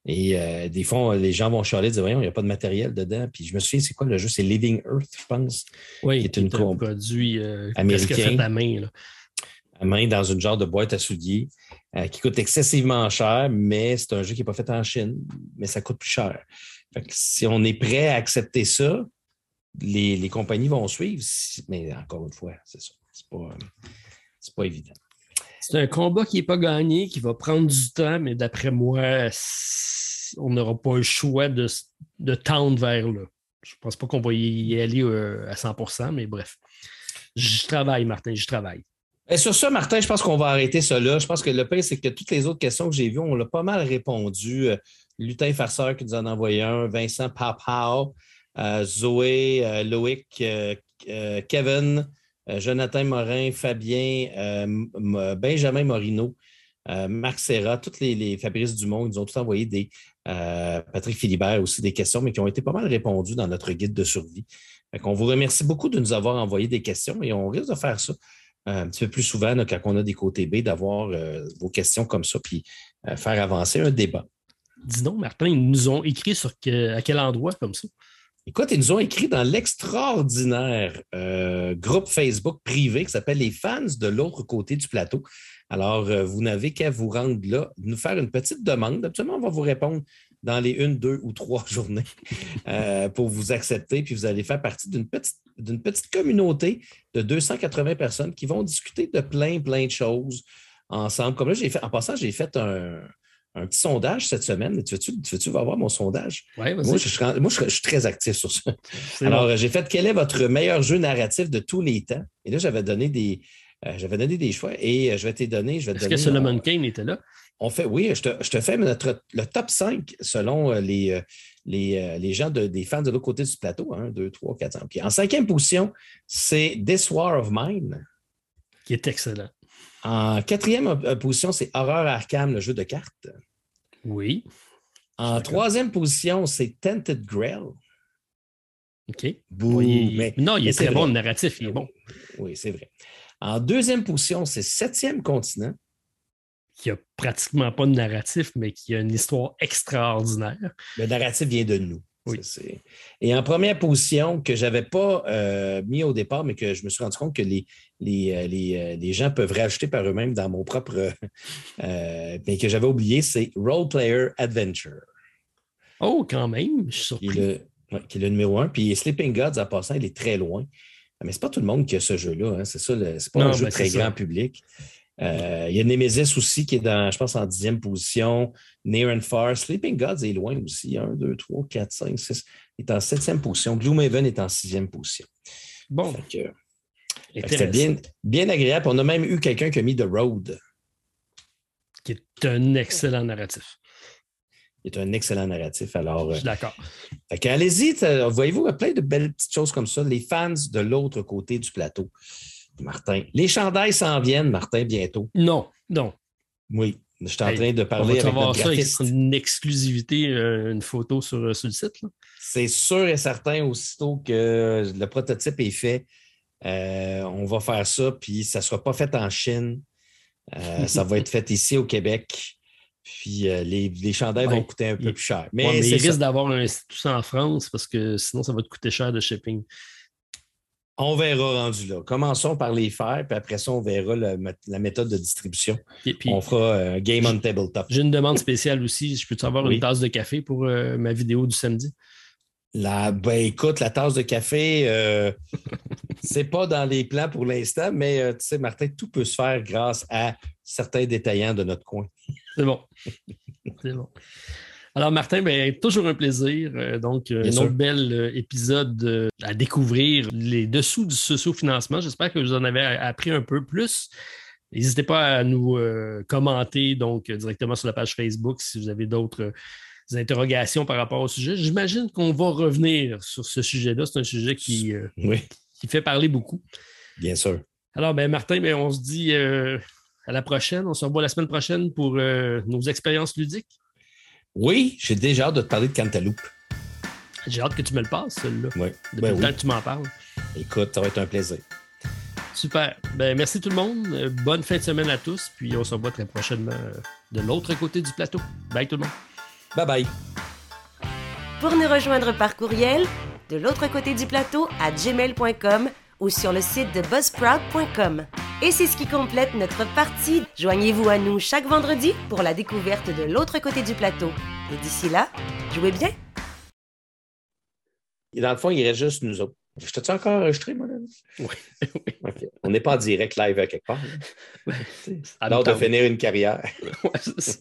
Et euh, des fois, les gens vont chialer et dire Voyons, il n'y a pas de matériel dedans. Puis je me souviens, c'est quoi le jeu? C'est Living Earth, je pense. Oui, qui est, une un produit américain. Fait à main. Là. À main dans une genre de boîte à souliers qui coûte excessivement cher, mais c'est un jeu qui n'est pas fait en Chine, mais ça coûte plus cher. si on est prêt à accepter ça, les, compagnies vont suivre. Mais encore une fois, c'est ça. C'est pas, pas évident. C'est un combat qui n'est pas gagné, qui va prendre du temps, mais d'après moi, on n'aura pas le choix de, tendre vers là. Je ne pense pas qu'on va y aller euh, à 100% mais bref. Je travaille, Martin, je travaille. Et sur ça, Martin, je pense qu'on va arrêter cela. Je pense que le pire, c'est que toutes les autres questions que j'ai vues, on l'a pas mal répondu. Euh, Lutin Farceur qui nous en a envoyé un, Vincent Papao, euh, Zoé, Loïc, Kevin, euh, Jonathan Morin, Fabien, euh, Benjamin Morino, euh, Marc Serra, tous les, Fabrice Dumont, ils ont tous envoyé des. Patrick Philibert aussi des questions, mais qui ont été pas mal répondues dans notre guide de survie. On vous remercie beaucoup de nous avoir envoyé des questions et on risque de faire ça un petit peu plus souvent quand on a des côtés B, d'avoir vos questions comme ça, puis faire avancer un débat. Dis donc, Martin, ils nous ont écrit sur à quel endroit comme ça? Écoute, ils nous ont écrit dans l'extraordinaire euh, groupe Facebook privé qui s'appelle Les fans de l'autre côté du plateau. Alors, euh, vous n'avez qu'à vous rendre là, nous faire une petite demande. Absolument, on va vous répondre dans les une, deux ou trois *laughs* journées euh, pour vous accepter. Puis vous allez faire partie d'une petite, d'une petite communauté de 280 personnes qui vont discuter de plein, plein de choses ensemble. Comme là, j'ai fait, en passant, j'ai fait un, un petit sondage cette semaine. Tu veux-tu, tu veux voir mon sondage? Oui, moi, je, moi je, suis très actif sur ça. Alors, j'ai fait quel est votre meilleur jeu narratif de tous les temps? Et là, j'avais donné des, euh, j'avais donné des choix et euh, je vais te donner. Je vais Est-ce que Solomon Kane était là? On fait, oui, je te, je te fais notre, le top 5 selon euh, les, les, les gens de, des fans de l'autre côté du plateau. 1, 2, 3, 4, 5. En cinquième position, c'est This War of Mine. Qui est excellent. En quatrième euh, position, c'est Horror Arkham, le jeu de cartes. Oui. En troisième position, c'est Tented Grail. OK. non, il est, très bon, le narratif, il est bon. Oui, c'est vrai. En deuxième position, c'est Septième continent. Qui n'a pratiquement pas de narratif, mais qui a une histoire extraordinaire. Le narratif vient de nous. Oui. Et en première position, que je n'avais pas euh, mis au départ, mais que je me suis rendu compte que les, les, euh, euh, les, gens peuvent rajouter par eux-mêmes dans mon propre. mais que j'avais oublié, c'est Role Player Adventure. Oh, quand même, je suis surpris. Qui est le, qui est le numéro un. Puis Sleeping Gods, en passant, il est très loin. Mais ce n'est pas tout le monde qui a ce jeu-là. Hein. C'est ça, c'est pas un jeu ben, très grand public. Euh, il y a Nemesis aussi qui est dans, je pense, en dixième position. Near and Far. Sleeping Gods est loin aussi. 1, 2, 3, 4, 5, 6. Il est en septième position. Gloomhaven est en sixième position. Bon. C'était bien, bien agréable. On a même eu quelqu'un qui a mis The Road. Qui est un excellent narratif. Est un excellent narratif. Alors, je suis d'accord. Allez-y, voyez-vous, plein de belles petites choses comme ça. Les fans de l'autre côté du plateau. Martin. Les chandails s'en viennent, Martin, bientôt. Non, non. Oui. Je suis en train de parler avec notre graphiste. une exclusivité, euh, une photo sur, euh, sur le site. C'est sûr et certain, aussitôt que le prototype est fait, euh, on va faire ça, puis ça ne sera pas fait en Chine. *laughs* ça va être fait ici au Québec. Puis les, les, chandails vont coûter un peu plus cher. Mais, il risque d'avoir un institut en France parce que sinon, ça va te coûter cher de shipping. On verra rendu là. Commençons par les faire, puis après ça, on verra la, méthode de distribution. Et puis, on fera un game on tabletop. J'ai une demande spéciale aussi. Je peux-tu avoir une tasse de café pour euh, ma vidéo du samedi? La, ben écoute, la tasse de café, euh, *laughs* c'est pas dans les plans pour l'instant, mais euh, tu sais, Martin, tout peut se faire grâce à certains détaillants de notre coin. C'est bon. *laughs* c'est bon. Alors, Martin, ben, toujours un plaisir. Euh, donc, un autre bel euh, épisode euh, à découvrir les dessous du socio-financement. J'espère que vous en avez appris un peu plus. N'hésitez pas à nous commenter donc directement sur la page Facebook si vous avez d'autres interrogations par rapport au sujet. J'imagine qu'on va revenir sur ce sujet-là. C'est un sujet qui, qui fait parler beaucoup. Bien sûr. Alors, ben, Martin, ben, on se dit à la prochaine. On se revoit la semaine prochaine pour nos expériences ludiques. Oui, j'ai déjà hâte de te parler de Cantaloupe. J'ai hâte que tu me le passes, celui-là. Oui. Depuis ben le temps que tu m'en parles. Écoute, ça va être un plaisir. Super. Ben, merci tout le monde. Euh, bonne fin de semaine à tous. Puis on se revoit très prochainement euh, de l'autre côté du plateau. Bye tout le monde. Bye bye. Pour nous rejoindre par courriel, de l'autre côté du plateau à gmail.com ou sur le site de buzzsprout.com. Et c'est ce qui complète notre partie. Joignez-vous à nous chaque vendredi pour la découverte de l'autre côté du plateau. Et d'ici là, jouez bien. Et dans le fond, il reste juste nous autres. Je t'ai encore enregistré, moi? Oui. *laughs* On n'est pas en direct live à quelque part. *laughs* Alors de finir une carrière. *laughs* Oui, c'est ça.